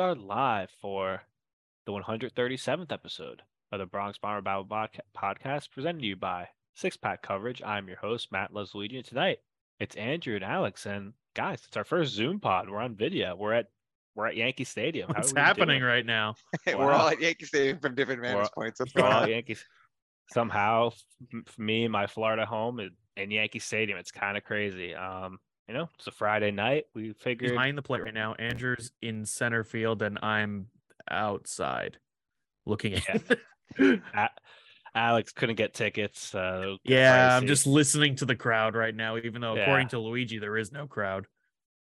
And we are live for the 137th episode of the Bronx Bomber Bible podcast presented to you by Six Pack Coverage. I'm your host, Matt Leslie. And tonight it's Andrew and Alex. And guys, it's our first Zoom pod. We're on video. We're at we're at Yankee Stadium. How What's happening doing? right now? Wow. We're all at Yankee Stadium from different vantage we're, points. We're all Yankees. Somehow, for me, my Florida home and Yankee Stadium, it's kind of crazy. Um, you know, it's a Friday night. We figured behind the plate right now. Andrew's in center field, and I'm outside looking at. Yeah. Alex couldn't get tickets. Uh, yeah, I'm just listening to the crowd right now, even though according to Luigi, there is no crowd.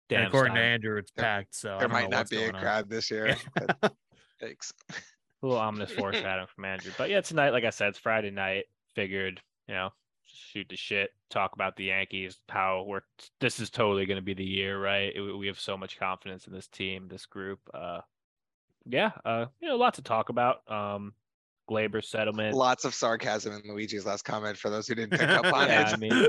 Damn and according to Andrew, it's there, packed. So there might not be a crowd on. this year. Thanks. A little ominous foreshadowing from Andrew. But yeah, tonight, like I said, it's Friday night. Figured, you know, shoot the shit, talk about the Yankees, how we're this is totally going to be the year, right? We have so much confidence in this team, this group. Uh, yeah, uh, you know, lots to talk about. Um, Gleyber settlement. Lots of sarcasm in Luigi's last comment for those who didn't pick up on yeah, it. I mean,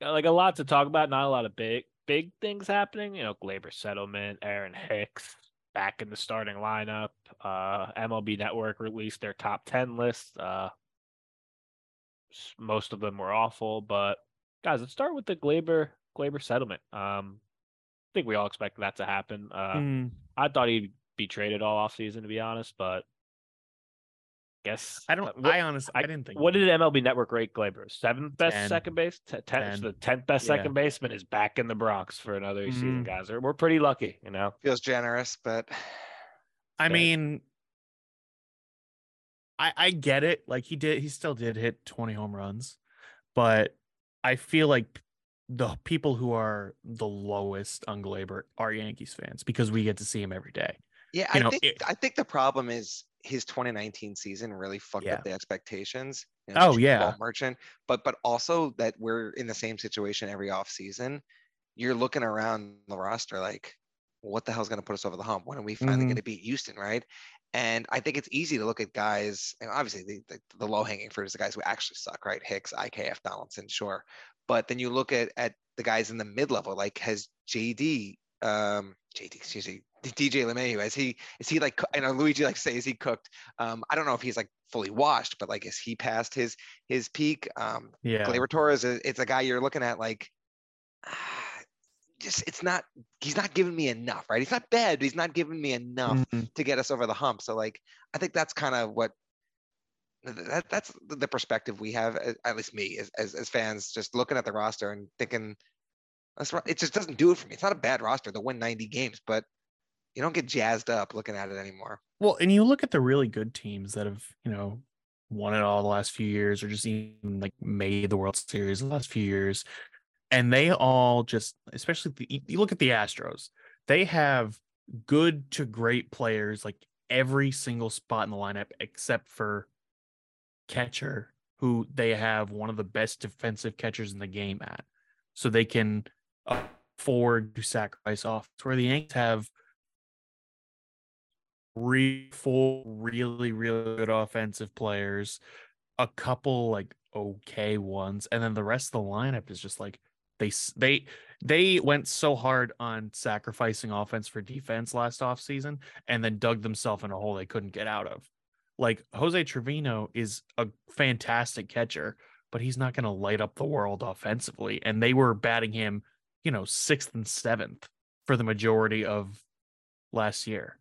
like a lot to talk about, not a lot of big big things happening. You know, Gleyber settlement, Aaron Hicks back in the starting lineup. Uh, MLB Network released their top ten list. Uh, most of them were awful, but guys, let's start with the Glaber Gleyber settlement. Um, I think we all expect that to happen. Uh, mm. I thought he'd be traded all off season, to be honest, but guess I don't. Uh, what, I honestly, I, I, didn't think. What did MLB Network rate Gleyber? Seventh best 10, second base. Ten, 10. So the tenth best yeah. second baseman is back in the Bronx for another mm. season, guys. We're pretty lucky, you know. Feels generous, but I mean, I I get it. Like he did, he still did hit 20 home runs, but I feel like the people who are the lowest on Gleyber are Yankees fans because we get to see him every day. Yeah, you I know, think it, I think the problem is his 2019 season really fucked yeah. up the expectations. You know, oh yeah, merchant, but but also that we're in the same situation every off season. You're looking around the roster like, what the hell's going to put us over the hump? When are we finally mm-hmm. going to beat Houston, right? And I think it's easy to look at guys, and obviously the, the, the low hanging fruit is the guys who actually suck, right? Hicks, IKF, Donaldson, sure. But then you look at, at the guys in the mid level, like has JD, um, JD, excuse me, DJ LeMahieu, is he, is he like, I know Luigi like say, is he cooked? Um, I don't know if he's like fully washed, but like, is he past his, his peak? Um, yeah. Gleyber Torres, it's a guy you're looking at like, just it's not he's not giving me enough, right? He's not bad, but he's not giving me enough mm-hmm. to get us over the hump. So like I think that's kind of what that, that's the perspective we have, at least me as, as, as fans, just looking at the roster and thinking that's right. it just doesn't do it for me. It's not a bad roster to win 90 games, but you don't get jazzed up looking at it anymore. Well, and you look at the really good teams that have, you know, won it all the last few years or just even like made the World Series the last few years and they all just especially the, you look at the astros they have good to great players like every single spot in the lineup except for catcher who they have one of the best defensive catchers in the game at. So they can afford to sacrifice off where the yankees have three four really really good offensive players a couple like okay ones and then the rest of the lineup is just like they they they went so hard on sacrificing offense for defense last offseason and then dug themselves in a hole they couldn't get out of. Like Jose Trevino is a fantastic catcher, but he's not going to light up the world offensively. And they were batting him, you know, sixth and seventh for the majority of last year.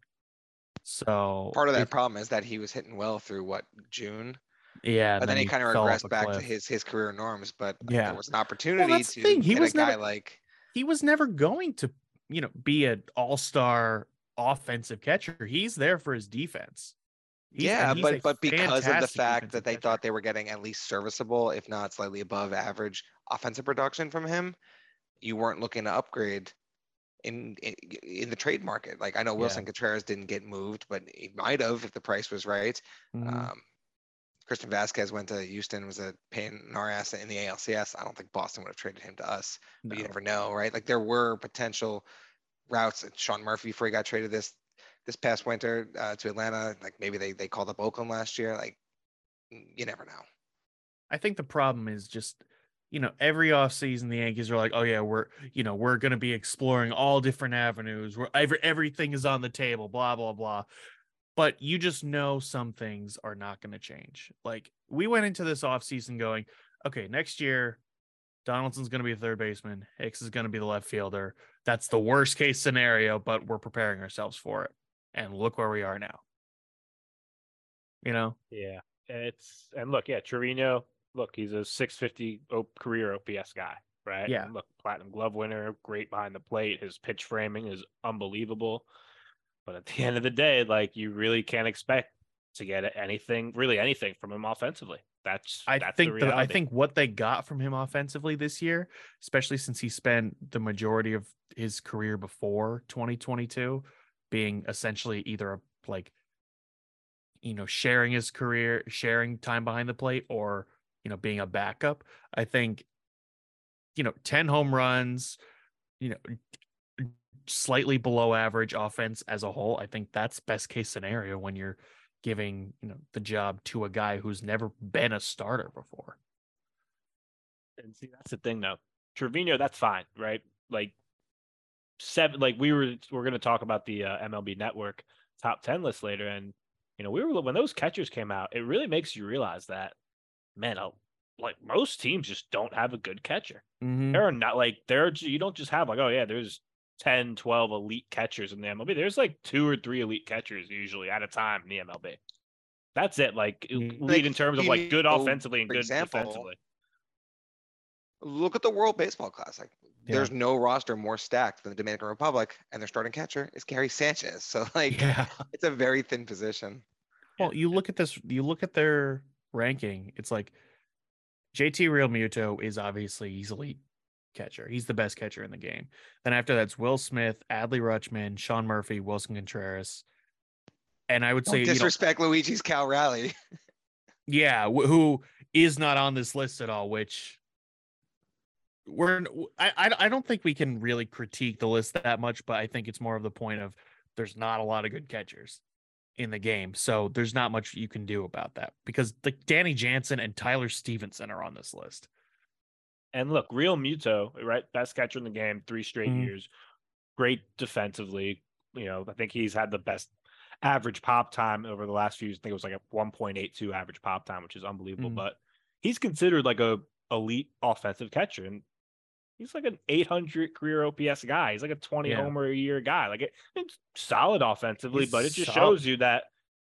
So part of that problem is that he was hitting well through what June yeah, but then, then he, kind of regressed back cliff. to his his career norms. But yeah, there was an opportunity well, to thing. He was a guy never, like he was never going to you know be an all star offensive catcher. He's there for his defense. He's, yeah, but but because of the fact that they catcher. thought they were getting at least serviceable, if not slightly above average offensive production from him, you weren't looking to upgrade in in, in the trade market. Like I know Willson yeah. Contreras didn't get moved, but he might have if the price was right. Mm-hmm. Um, Christian Vasquez went to Houston, was a pain in our ass in the ALCS. I don't think Boston would have traded him to us, but no. you never know, right? Like there were potential routes. Sean Murphy before he got traded this this past winter uh, to Atlanta. Like maybe they they called up Oakland last year. Like you never know. I think the problem is just you know, every offseason the Yankees are like, oh yeah, we're you know, we're gonna be exploring all different avenues. Where every everything is on the table, blah, blah, blah. But you just know some things are not gonna change. Like we went into this offseason going, okay, next year, Donaldson's gonna be a third baseman, Hicks is gonna be the left fielder. That's the worst case scenario, but we're preparing ourselves for it. And look where we are now. You know? Yeah. It's and look, yeah, Trevino, look, he's a 650 career OPS guy, right? Yeah. And look, platinum glove winner, great behind the plate. His pitch framing is unbelievable. But at the end of the day, like you really can't expect to get anything, really anything from him offensively. That's I that's think the, I think what they got from him offensively this year, especially since he spent the majority of his career before 2022 being essentially either a, like you know sharing his career, sharing time behind the plate or you know being a backup. I think you know 10 home runs, you know slightly below average offense as a whole. I think that's best case scenario when you're giving you know the job to a guy who's never been a starter before. And see, that's the thing though. Trevino, that's fine, right? Like seven, like we were we're gonna talk about the uh, MLB Network top ten list later, and you know we were when those catchers came out, it really makes you realize that, man, uh, like most teams just don't have a good catcher. Mm-hmm. There are not like there are, you don't just have like oh yeah, there's 10, 12 elite catchers in the MLB. There's like two or three elite catchers usually at a time in the MLB. That's it. Like Mm. lead in terms of like good Trevino, offensively and good example, defensively. Look at the World Baseball Classic. Yeah. There's no roster more stacked than the Dominican Republic, and their starting catcher is Gary Sanchez. So like, Yeah. it's a very thin position. Well, you look at this, you look at their ranking, it's like JT Realmuto is obviously he's elite catcher. He's the best catcher in the game. Then after that's Will Smith, Adley Rutschman, Sean Murphy, Willson Contreras. And I would Don't say, you know, disrespect Luigi's Cal Raleigh. yeah, wh- who is not on this list at all, which we're I, I I don't think we can really critique the list that much, but I think it's more of the point of there's not a lot of good catchers in the game. So there's not much you can do about that because like Danny Jansen and Tyler Stephenson are on this list. And look, Realmuto, right? Best catcher in the game, three straight Mhm. years. Great defensively. You know, I think he's had the best average pop time over the last few years. I think it was like a 1.82 average pop time, which is unbelievable. Mhm. But he's considered like a elite offensive catcher. And he's like an 800 career OPS guy. He's like a 20 Yeah. homer a year guy. Like it, it's solid offensively, He's but it just solid. shows you that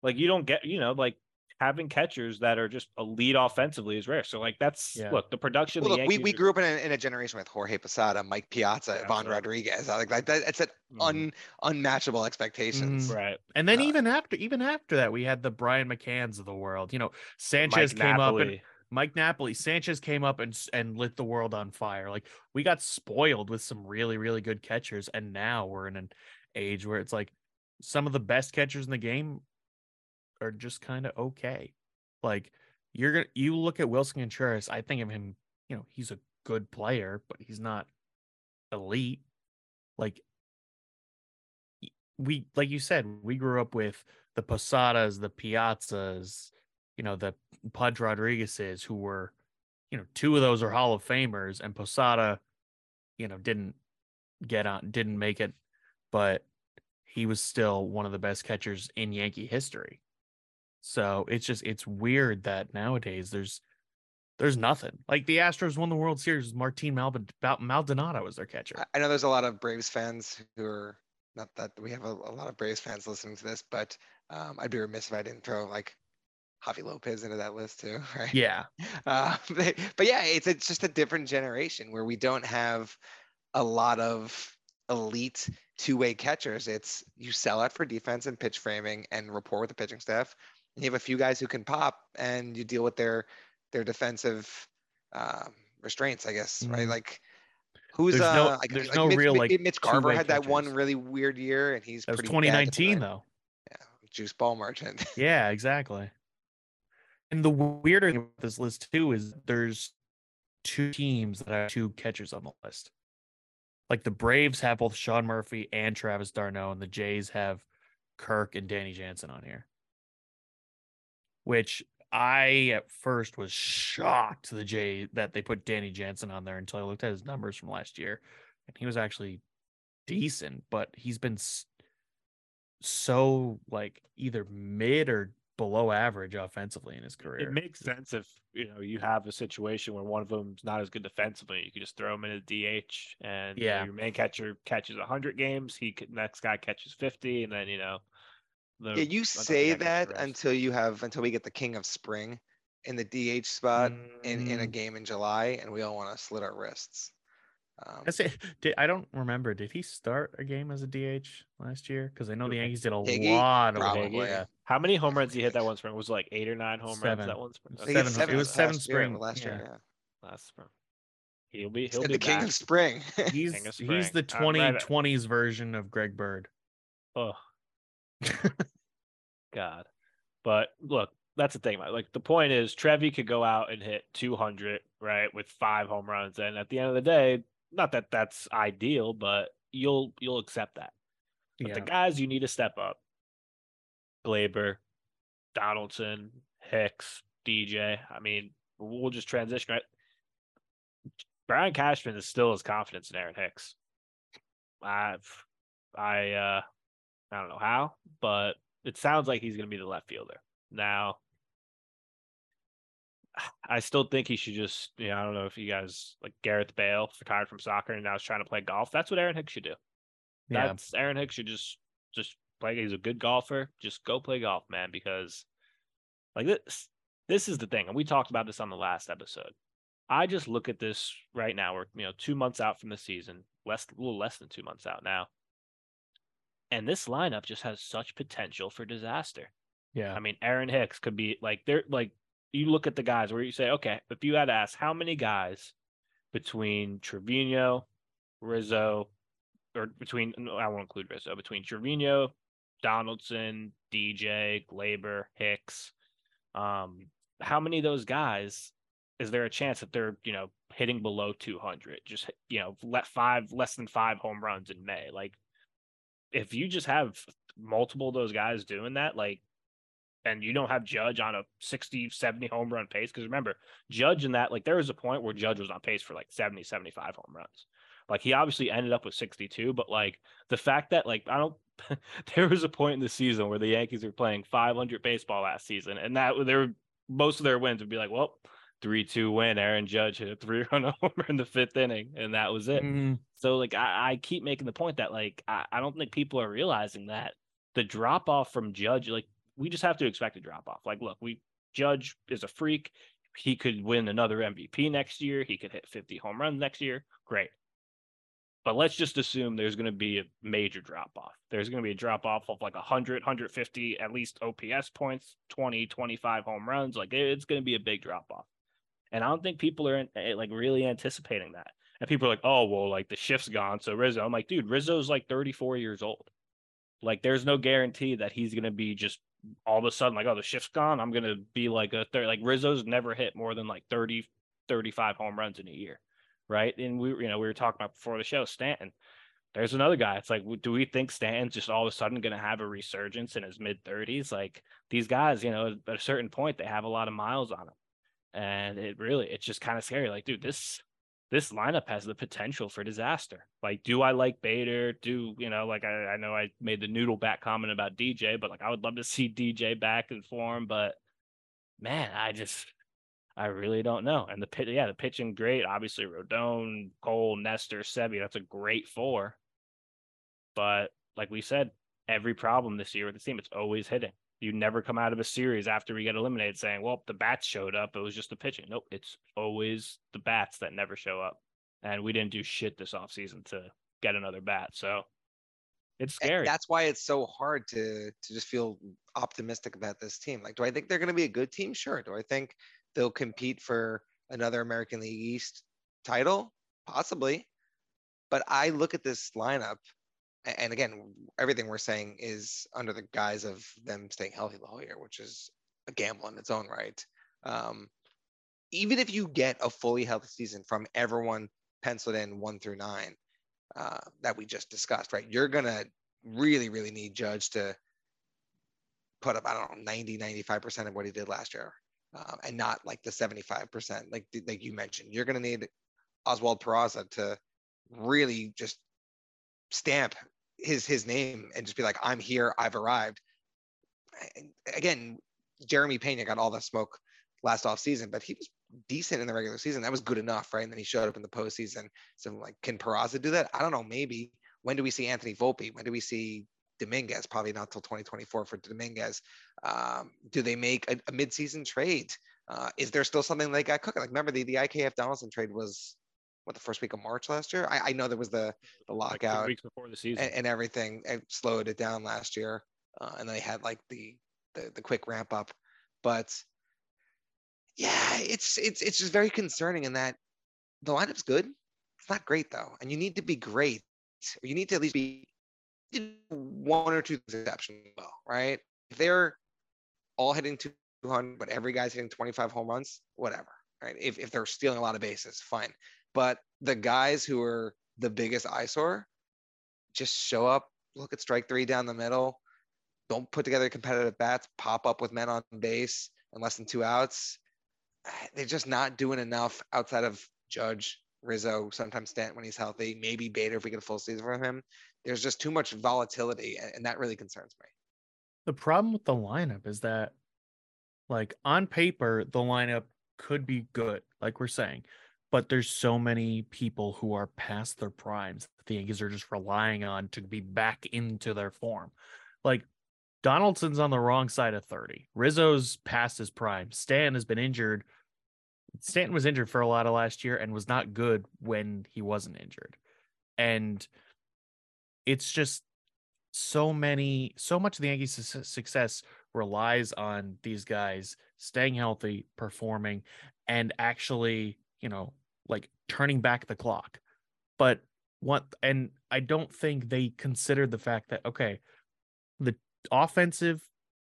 like you don't get, you know, like having catchers that are just elite offensively is rare. So like that's Yeah. look, the production Well, of the look, we, Yankees we are- grew up in a, in a generation with Jorge Posada, Mike Piazza, That's Ivan right. Rodriguez. Like that, that, it's an Mhm. un, unmatchable expectations. Mhm. right. And then Uh, even after even after that, we had the Brian McCanns of the world. You know, Sanchez Mike came up and Mike Napoli, Sanchez came up and and lit the world on fire. Like we got spoiled with some really really good catchers, and now we're in an age where it's like some of the best catchers in the game are just kind of okay. Like you're gonna you look at Willson Contreras, I think of him. You know, he's a good player, but he's not elite. Like we like you said, we grew up with the Posadas, the Piazzas, you know, the Pudge Rodriguez's who were, you know, two of those are Hall of Famers, and Posada, you know, didn't get on, didn't make it, but he was still one of the best catchers in Yankee history. So it's just it's weird that nowadays there's there's nothing. Like the Astros won the World Series, Martin Maldonado was their catcher. I- I know there's a lot of Braves fans who are not that we have a, a lot of Braves fans listening to this, but um, I'd be remiss if I didn't throw like Javi Lopez into that list too, right? Yeah. Uh, but, but yeah, it's it's just a different generation where we don't have a lot of elite two-way catchers. It's you sell out for defense and pitch framing and rapport with the pitching staff. And you have a few guys who can pop, and you deal with their their defensive um, restraints, I guess, right? Mhm. Like who's There's no- uh, like, there's like no Mitch, real, like, Mitch Garver had that one really weird year, and he's That was pretty bad 2019 defender. though. Yeah, juice ball merchant. Yeah, exactly. And the weirder thing about this list too is there's two teams that have two catchers on the list. Like the Braves have both Sean Murphy and Travis d'Arnaud, and the Jays have Kirk and Danny Jansen on here. Which I at first was shocked the J that they put Danny Jansen on there until I looked at his numbers from last year, and he was actually decent, but he's been so like either mid or below average offensively in his career. It makes sense if you know you have a situation where one of them's not as good defensively. You can just throw him in a DH, and you know, Yeah. your main catcher catches hundred games. He could, next guy catches fifty, and then you know. The, Yeah, you say guy gets the that until you have until we get the king of spring in the DH spot in in a Mm. game in July, and we all want to slit our wrists. Um, I say, did I don't remember. Did he start a game as a DH last year? Because I know the Yankees did a Higgy? lot of Probably. Yeah. How many home runs did he hit that one spring? Was it like eight or nine home Seven. runs that one spring? I Okay, think seven- it was seven last year, spring, last year. yeah. Yeah, last spring. He'll be he'll be the king of spring. He's King of he's the spring. I'm right 2020s version of Greg Bird. Oh God. But look, that's the thing. Like the point is, Trevi could go out and hit 200, right, with five home runs, and at the end of the day, not that that's ideal, but you'll you'll accept that. But the guys you need to step up: Gleyber, Donaldson, Hicks, DJ. I mean, we'll just transition right. Brian Cashman is still his confidence in Aaron Hicks. I've, I, uh, I don't know how, but it sounds like he's going to be the left fielder. Now, I still think he should just, you know, I don't know if you guys like Gareth Bale retired from soccer and now is trying to play golf. That's what Aaron Hicks should do. Yeah. That's Aaron Hicks should just just play. He's a good golfer. Just go play golf, man. Because like this, this is the thing, and we talked about this on the last episode. I just look at this right now. We're you know two months out from the season, less a little less than two months out now, and this lineup just has such potential for disaster. Yeah. I mean, Aaron Hicks could be like they're like you look at the guys where you say, okay, if you had to ask how many guys between Trevino, Rizzo, or between no, I won't include Rizzo, between Trevino, Donaldson, DJ, Gleyber, Hicks, um, how many of those guys is there a chance that they're you know hitting below 200? Just you know, let five less than five home runs in May, like. If you just have multiple of those guys doing that, like and you don't have Judge on a 60, 70 home run pace. Because remember, Judge in that, like, there was a point where Judge was on pace for like 70, 75 home runs. Like, he obviously ended up with 62, but like the fact that, like, I don't, there was a point in the season where the Yankees were playing 500 baseball last season, and that they were most of their wins would be like, well, 3 2 win. Aaron Judge hit a three run homer in the fifth inning, and that was it. Mm, So like I, I keep making the point that like I, I don't think people are realizing that the drop off from Judge, like we just have to expect a drop off. Like, look, we Judge is a freak. He could win another MVP next year. He could hit 50 home runs next year. Great. But let's just assume there's going to be a major drop off. There's going to be a drop off of like 100, 150 at least OPS points, 20, 25 home runs. Like it's going to be a big drop off. And I don't think people are eh, like really anticipating that. And people are like, oh, well, like the shift's gone. So Rizzo, I'm like, dude, Rizzo's like 34 years old. Like, there's no guarantee that he's going to be just all of a sudden like, oh, the shift's gone. I'm going to be like a third. Like, Rizzo's never hit more than like 30, 35 home runs in a year. Right. And we, you know, we were talking about before the show, Stanton. There's another guy. It's like, do we think Stanton's just all of a sudden going to have a resurgence in his mid 30s? Like, these guys, you know, at a certain point, they have a lot of miles on them. And it really, it's just kind of scary. Like, dude, this this lineup has the potential for disaster. Like, do I like Bader? Do you know? Like, I, I know I made the noodle back comment about DJ, but like, I would love to see DJ back in form. But man, I just, I really don't know. And the pit, yeah, the pitching great. Obviously, Rodon, Cole, Nestor, Sevi. That's a great four. But like we said, every problem this year with the team, it's always hitting. You never come out of a series after we get eliminated saying, well, the bats showed up. It was just the pitching. Nope. It's always the bats that never show up. And we didn't do shit this offseason to get another bat. So it's And scary. That's why it's so hard to to just feel optimistic about this team. Like, do I think they're going to be a good team? Sure. Do I think they'll compete for another American League East title? Possibly. But I look at this lineup, and again, everything we're saying is under the guise of them staying healthy the whole year, which is a gamble in its own right. Um, even if you get a fully healthy season from everyone penciled in one through nine, uh, that we just discussed, right? You're gonna really, really need Judge to put up, I don't know, 90, 95% of what he did last year. um, and not like the 75%, like like you mentioned. You're going to need Oswald Peraza to really just stamp his his name and just be like, I'm here, I've arrived. Again, Jeremy Pena got all the smoke last off season, but he was decent in the regular season. That was good enough, right? And then he showed up in the postseason. So like, can Peraza do that? I don't know. Maybe. When do we see Anthony Volpe? When do we see Dominguez? Probably not till 2024 for Dominguez. Um, do they make a, a midseason trade? Uh, is there still something they got cooking? Like remember the the IKF Donaldson trade was what the first week of March last year. I, I know there was the the lockout like weeks before the season and, and, everything. It slowed it down last year, uh, and they had like the, the the quick ramp up. But yeah, it's it's it's just very concerning in that the lineup's good. It's not great though, and you need to be great. Or you need to at least be one or two exceptions well, right? If they're all hitting 200, but every guy's hitting 25 home runs, whatever, right? If if they're stealing a lot of bases, fine. But the guys who are the biggest eyesore just show up, look at strike three down the middle, don't put together competitive bats, pop up with men on base and less than two outs. They're just not doing enough outside of Judge, Rizzo, sometimes Stanton when he's healthy, maybe Bader if we get a full season from him. There's just too much volatility, and that really concerns me. The problem with the lineup is that, like on paper, the lineup could be good, like we're saying but there's so many people who are past their primes that the Yankees are just relying on to be back into their form. Like Donaldson's on the wrong side of 30. Rizzo's past his prime. Stan has been injured. Stanton was injured for a lot of last year and was not good when he wasn't injured. And it's just so many, so much of the Yankees' success relies on these guys staying healthy, performing, and actually, you know, like turning back the clock. But what and I don't think they considered the fact that okay, the offensive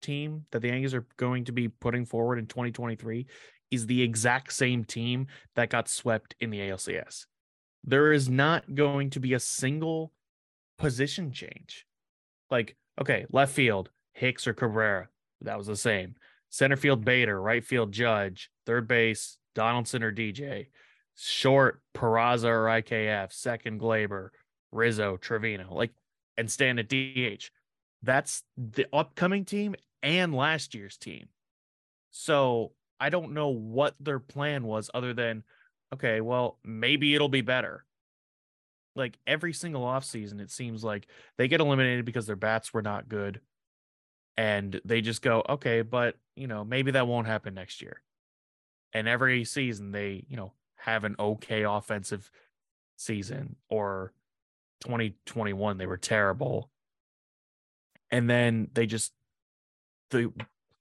team that the Yankees are going to be putting forward in 2023 is the exact same team that got swept in the ALCS. There is not going to be a single position change. Like, okay, left field, Hicks or Cabrera, that was the same. Center field, Bader, right field, Judge, third base, Donaldson or DJ short Peraza or IKF, second Gleyber, Rizzo, Trevino, like, and stand at DH. That's the upcoming team and last year's team. So I don't know what their plan was other than, okay, well, maybe it'll be better. Like every single offseason, it seems like they get eliminated because their bats were not good. And they just go, okay, but, you know, maybe that won't happen next year. And every season, they, you know, have an okay offensive season or 2021 they were terrible. And then they just the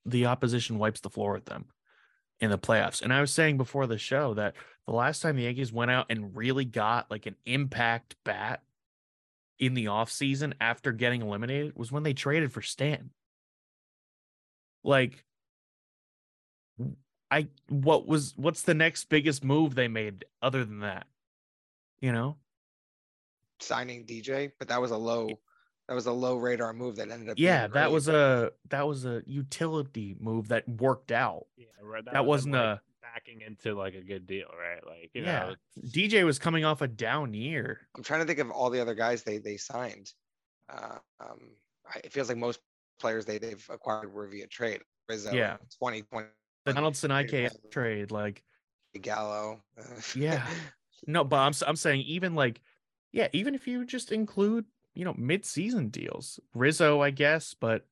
the opposition wipes the floor with them in the playoffs. And i was saying before the show that the last time the yankees went out and really got like an impact bat in the offseason after getting eliminated was when they traded for stan like I what was what's the next biggest move they made other than that? You know? Signing DJ, but that was a low that was a low radar move that ended up Yeah, that was a that was a utility move that worked out. Yeah, right. That, that wasn't like a backing into like a good deal, right? Like, you yeah. know, DJ was coming off a down year. I'm trying to think of all the other guys they they signed. Uh, um, it feels like most players they they've acquired were via trade. Rizzo, yeah, 2020 the Donaldson IK trade, like Gallo. yeah, no, but I'm I'm saying even like, yeah, even if you just include you know mid-season deals, Rizzo, I guess, but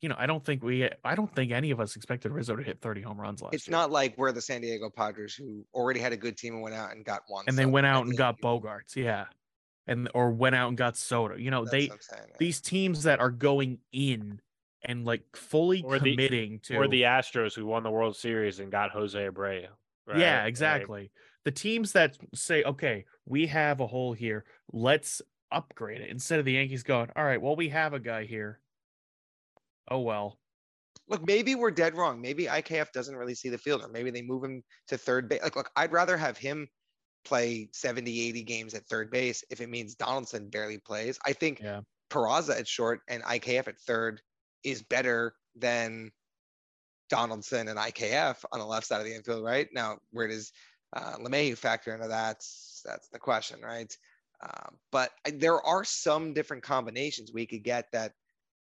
you know, I don't think we, I don't think any of us expected Rizzo to hit 30 home runs last it's year. not like we're the San Diego Padres who already had a good team and went out and got one. And so they went out and got Bogaerts, yeah. And or went out and got Soto. You know, they saying, yeah. these teams that are going in and like fully Or the- committing to or the Astros who won the World Series and got Jose Abreu. Right? Yeah, Like, exactly. the teams that say, okay, we have a hole here, let's upgrade it. Instead of the Yankees going, all right, well, we have a guy here. Oh well. Look, maybe we're dead wrong. Maybe IKF doesn't really see the field, or maybe they move him to third base. Like, look, I'd rather have him play 70, 80 games at third base if it means Donaldson barely plays. I think Yeah. Peraza at short and IKF at third is better than Donaldson and IKF on the left side of the infield, right? Now, where does uh, LeMahieu factor into that? That's the question, right? Um, but there are some different combinations we could get that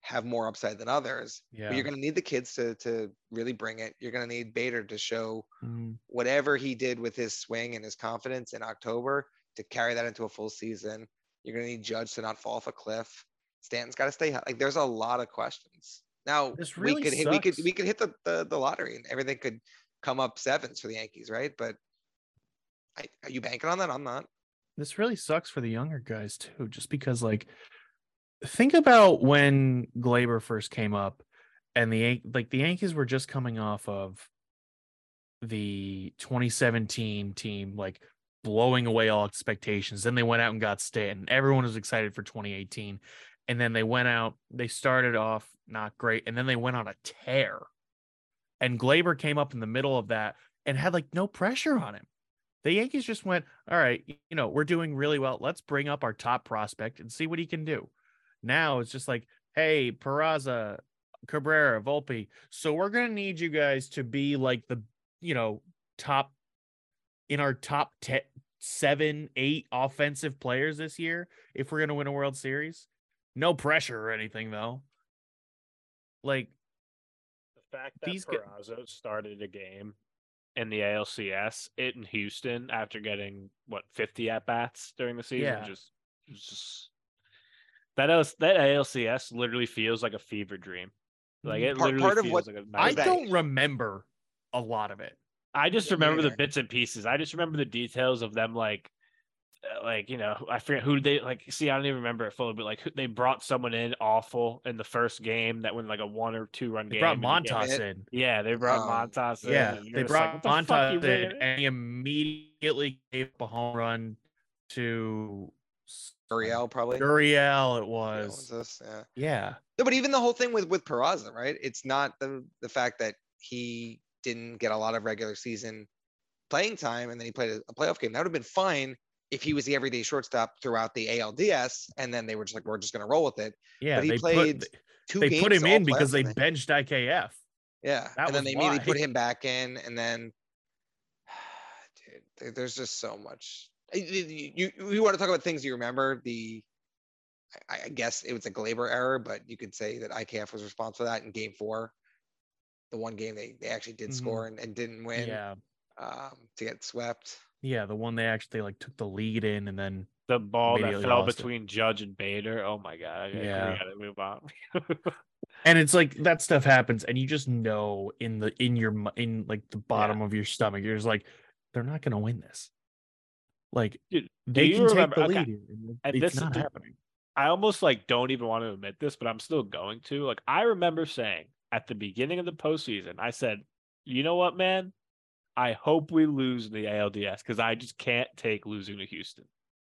have more upside than others. Yeah. But you're going to need the kids to to really bring it. You're going to need Bader to show Mhm. whatever he did with his swing and his confidence in October to carry that into a full season. You're going to need Judge to not fall off a cliff. Stanton's got to stay hot. Like there's a lot of questions. Now This we really could hit, we could we could hit the, the the lottery and everything could come up sevens for the Yankees, right? But I, are you banking on that? I'm not. this really sucks for the younger guys too, just because like think about when Gleyber first came up and the like the Yankees were just coming off of the 2017 team like blowing away all expectations. Then they went out and got Stanton. Everyone was excited for 2018. And then they went out, they started off not great, and then they went on a tear. And Gleyber came up in the middle of that and had like no pressure on him. The Yankees just went, all right, you know, we're doing really well. Let's bring up our top prospect and see what he can do. Now it's just like, hey, Peraza, Cabrera, Volpe. So we're gonna need you guys to be like the, you know, top in our top te- seven, eight offensive players this year if we're gonna win a World Series. No pressure or anything though. Like, The fact that These gu- Peraza started a game in the ALCS in Houston after getting what 50 at bats during the season, Yeah. just, it was just that AL, that ALCS literally feels like a fever dream. Like it Part- literally part of feels what- like a I Was that- don't remember a lot of it. I just remember the bits and pieces. I just remember the details of them, like, like you know, I forget who they like. See, I don't even remember it fully, but like who- they brought someone in awful in the first game that went like a one or two run They game. brought and they gave- Montas in. Yeah, they brought Um, Montas. in, Yeah, they just like, brought "What the Montas in, in?" and he immediately gave up a home run to s- Uriel probably. Gurriel. It Yeah, was, was this? Yeah. yeah, No, but even the whole thing with with Peraza, right? It's not the the fact that he didn't get a lot of regular season playing time and then he played a, a playoff game. That would have been fine if he was the everyday shortstop throughout the ALDS, and then they were just like, we're just gonna roll with it. yeah. But he they played put Two they put him in because they benched IKF. yeah, that and then they immediately put him back in, and then dude, there's just so much. You you, you want to talk about things you remember? The I, I guess it was a Gleyber error, but you could say that IKF was responsible for that in Game Four. The one game they, they actually did Mhm. score and, and didn't win Yeah, um, to get swept. Yeah. The one they actually like took the lead in, and then The ball that fell lost it. between Judge and Bader. Oh my god! I, yeah, Yeah. we gotta move on. and it's like that stuff happens, and you just know in the in your in like the bottom of your stomach, you're just like, they're not gonna win this. Like Dude, do they you can take remember- the okay, lead, here, and it's this is not the- happening. I almost like don't even want to admit this, but I'm still going to. Like I remember saying at the beginning of the postseason, I said, "You know what, man? I hope we lose in the ALDS because I just can't take losing to Houston."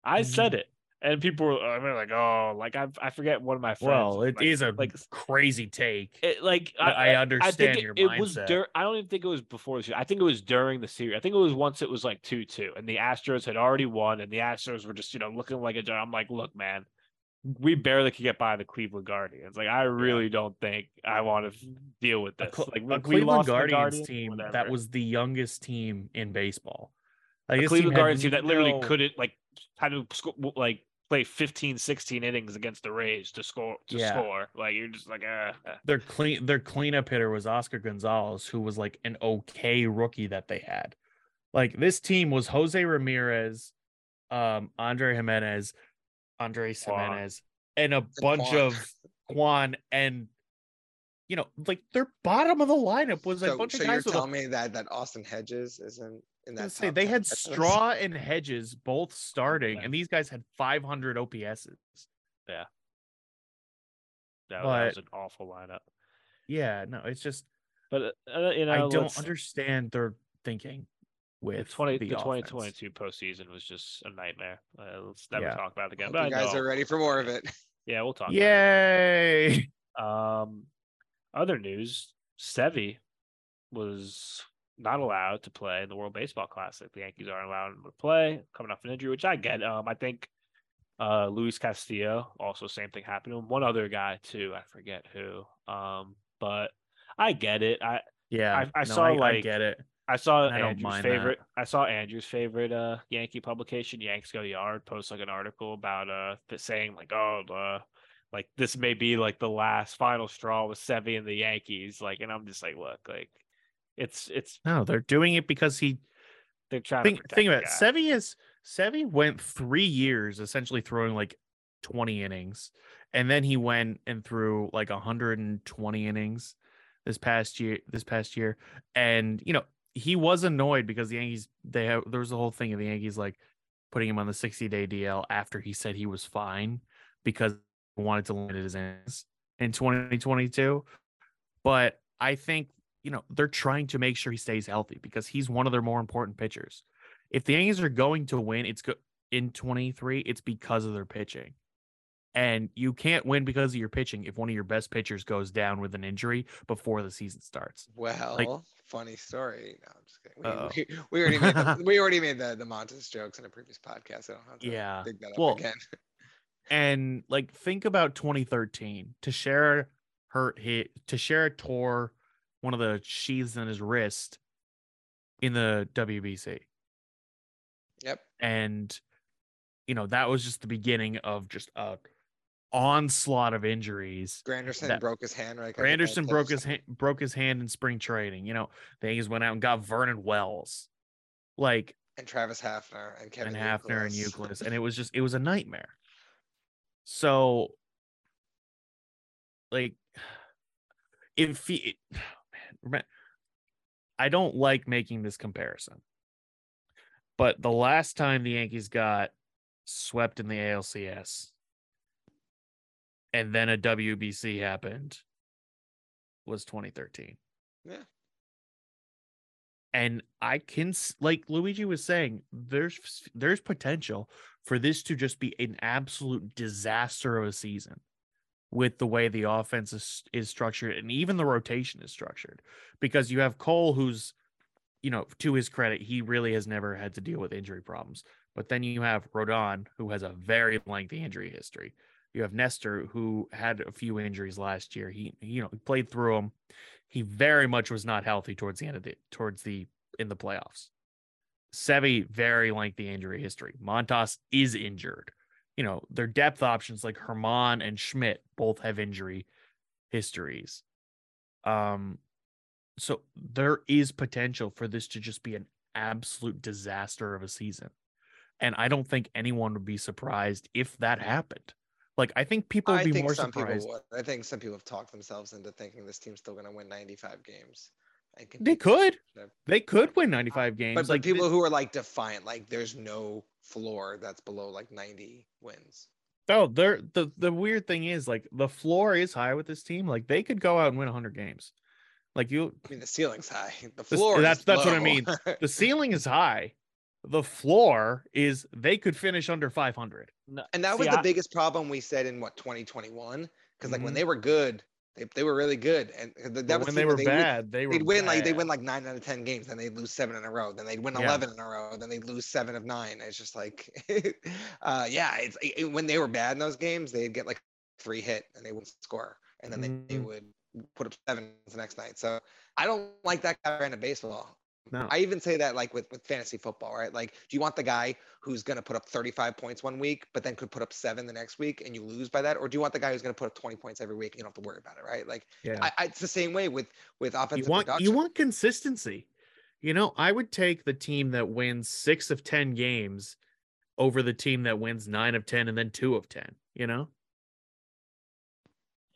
I Mm-hmm. said it, and people were I mean, like, "Oh, like I I forget one of my friends." Well, was it like, is a like crazy take. it, like but I understand think it, your it was mindset. dur- I don't even think it was before the series. I think it was during the series. I think it was once it was like two two, and the Astros had already won, and the Astros were just you know looking like a. I'm like, look, man, we barely could get by the Cleveland Guardians. Like, I really don't think I want to deal with a, this. Cle- like, a Cleveland to Guardians, team that was the youngest team in baseball. Like a Cleveland Guardians team that literally no- couldn't like had to sco- like play 15, 16 innings against the Rays to score to Yeah. score. Like, you're just like, uh. Their clean their cleanup hitter was Oscar Gonzalez, who was like an okay rookie that they had. Like this team was Jose Ramirez, um, Andre Giménez, Andres Juan. Giménez, and a bunch Juan. of Juan and you know, like their bottom of the lineup was a So, bunch so of you're guys with a telling me that that Austin Hedges isn't in that? say they had catchers? Straw and Hedges both starting, Yeah. and these guys had 500 OPSs. Yeah, that But- was an awful lineup. Yeah, no, it's just But uh, you know, I don't understand their thinking the with twenty the, the twenty offense. twenty two postseason was just a nightmare. Uh, let's never Yeah. talk about it again. But you guys are ready for more of it. Yeah, we'll talk. about it. Yay! Um, other news: Sevi was not allowed to play in the World Baseball Classic. The Yankees aren't allowing him to play, coming off an injury, which I get. Um, I think uh Luis Castillo also same thing happened to him. One other guy too, I forget who. Um, but I get it. I Yeah, I- I no, saw, I, like, get it. I saw I Andrew's favorite. I saw Andrew's favorite uh Yankee publication, Yanks Go Yard, post like an article about uh saying like, oh, uh, like this may be like the last final straw with Sevy and the Yankees. Like, and I'm just like, look, like, it's it's No, they're doing it because he they're trying think to think about it. Sevy is Sevy went three years essentially throwing like 20 innings, and then he went and threw like 120 innings this past year. This past year, and you know he was annoyed because the Yankees they have there was a whole thing of the Yankees like putting him on the 60 day DL after he said he was fine because he wanted to limit his innings in 2022. But I think you know they're trying to make sure he stays healthy because he's one of their more important pitchers. If the Yankees are going to win, it's go- in 23, it's because of their pitching. And you can't win because of your pitching if one of your best pitchers goes down with an injury before the season starts. Well, funny story. No, I'm just kidding. We, we, we already made the, we already made the the Montas jokes in a previous podcast. I don't have to Yeah. dig that up Well, again. And like think about 2013. Teixeira hurt hit Teixeira tore one of the sheaths in his wrist in the WBC. Yep. and you know that was just the beginning of just a onslaught of injuries. Granderson that- broke his hand. Right. Granderson broke his hand, broke his hand in spring training. You know, the Yankees went out and got Vernon Wells, like and Travis Hafner and Kevin and Hafner and Youkilis. Euclid, and it was just it was a nightmare. So, like, if he, man, I don't like making this comparison, but the last time the Yankees got swept in the ALCS, and then a WBC happened, was 2013. Yeah. And I can like Luigi was saying, there's there's potential for this to just be an absolute disaster of a season with the way the offense is, is structured and even the rotation is structured because you have Cole who's you know to his credit he really has never had to deal with injury problems but then you have Rodon who has a very lengthy injury history you have Nestor who had a few injuries last year he you know played through them he very much was not healthy towards the end of the towards the in the playoffs Sevi very lengthy injury history. Montas is injured. You know, their depth options like Germán and Schmidt both have injury histories. Um, so there is potential for this to just be an absolute disaster of a season. And I don't think anyone would be surprised if that happened. Like, I think people would be more some surprised. I think some people have talked themselves into thinking this team's still going to win 95 games. They could. They could win uh, 95 games. But, but like people who are like defiant, like there's no floor that's below like 90 wins. Oh, they're the the weird thing is like the floor is high with this team. Like they could go out and win 100 games. Like you, I mean, the ceiling's high. The floor. is that's- that's what I mean. the ceiling is high. The floor is they could finish under 500. No, and that see, was the I- biggest problem we said in what 2021 because like when Mhm. they were good, they, they were really good, and uh, that But was when the they were would- bad, they They'd win like they bad. win like nine out of ten games, then they'd lose seven in a row. Then they'd win Yeah. eleven in a row. Then they'd lose seven of nine. It's just like, uh, yeah, it's it, when they were bad in those games, they'd get like three hit and they wouldn't score, and then they, they Mhm. would put up seven the next night. So I don't like that kind of brand of baseball. No. I even say that like with with fantasy football, right? Like, do you want the guy who's going to put up 35 points one week, but then could put up seven the next week, and you lose by that, or do you want the guy who's going to put up 20 points every week and you don't have to worry about it, right? Like, yeah. I, I, it's the same way with with offensive you want production. you want consistency. You know, I would take the team that wins 6 of 10 games over the team that wins 9 of 10 and then 2 of 10, you know?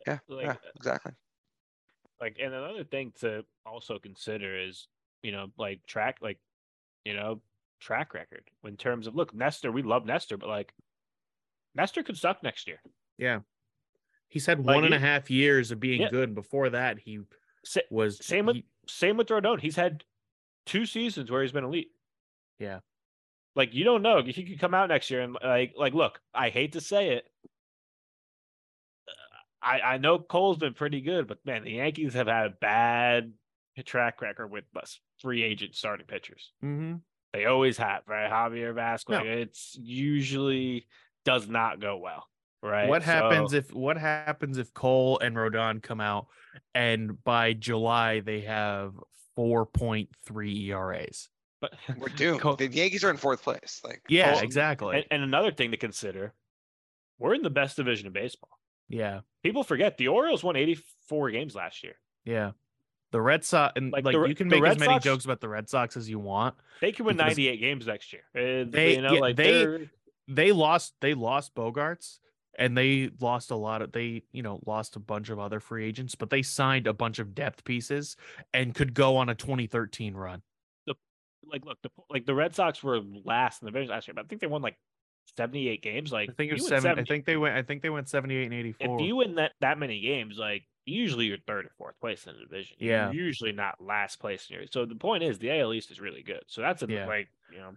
yeah, like, yeah, uh, exactly. like and another thing to also consider is you know like track like you know track record in terms of look nestor we love nestor but like nestor could suck next year Yeah. He's had Like, one and a half years of being Yeah. good. Before that, he was same with he- same with Rodon. He's had two seasons where he's been elite. Yeah. Like you don't know. He could come out next year and like like look, I hate to say it. uh, I I know Cole's been pretty good, but man, the Yankees have had a bad track record with us free agent starting pitchers. Mhm. They always have, right? Javier Vasquez. No. It's usually does not go well. right? What happens So- if what happens if Cole and Rodon come out and by July they have 4.3 ERAs? but, We're doomed. Co- the Yankees are in fourth place. Like Yeah, Cole- exactly. and, and another thing to consider, we're in the best division of baseball. yeah. People forget the Orioles won 84 games last year. Yeah. The Red Sox and Like, like, the you can make as many Sox- jokes about the Red Sox as you want. They can win 98 games next year. Uh, they- you know, yeah, like they- they're- They lost they lost Bogaerts and they lost a lot of they, you know, lost a bunch of other free agents, but they signed a bunch of depth pieces and could go on a 2013 run. The, like look, the, like the Red Sox were last in the division last year, but I think they won like 78 games. Like I think it was seven. I think they went. I think they went seventy eight and eighty four. if you win that that many games, like usually you're third or fourth place in the division. You're Yeah. usually not last place in your. So the point is, the AL East is really good. So that's a, Yeah. like you know,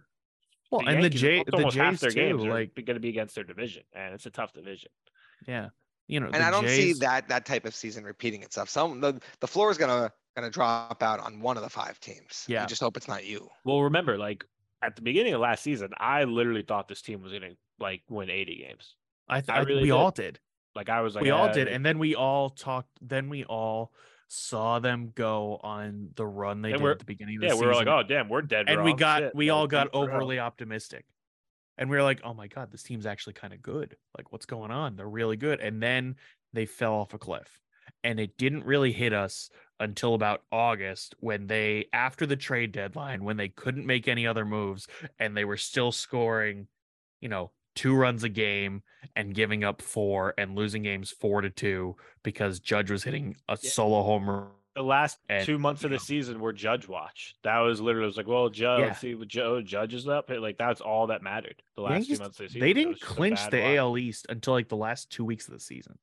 well, and Yankees, the J, almost- the almost half Jays their too. games are like, going to be against their division, and it's a tough division. yeah, you know, and I don't see that that type of season repeating itself. Some the, the floor is gonna gonna drop out on one of the five teams. Yeah. You just hope it's not you. Well, remember, like at the beginning of last season, I literally thought this team was going to like win 80 games. I, th- I I really we did. all did. Like I was like, we all "Ah, did, and then we all talked. Then we all saw them go on the run they did at the beginning of the yeah, season. we were like, oh damn, we're dead. and wrong. we got Shit, we all got overly optimistic and we were like oh my god this team's actually kind of good like what's going on they're really good and then they fell off a cliff and it didn't really hit us until about august when they after the trade deadline when they couldn't make any other moves and they were still scoring you know two runs a game and giving up four and losing games four to two because judge was hitting a Yeah. solo homer the last and, two months of the know. season were judge watch. That was literally it was like, well, Joe, Yeah. see what Joe judges up. Like that's all that mattered. The last Yankees- two months of the season, they didn't was just a clinch the watch. AL East until like the last two weeks of the season.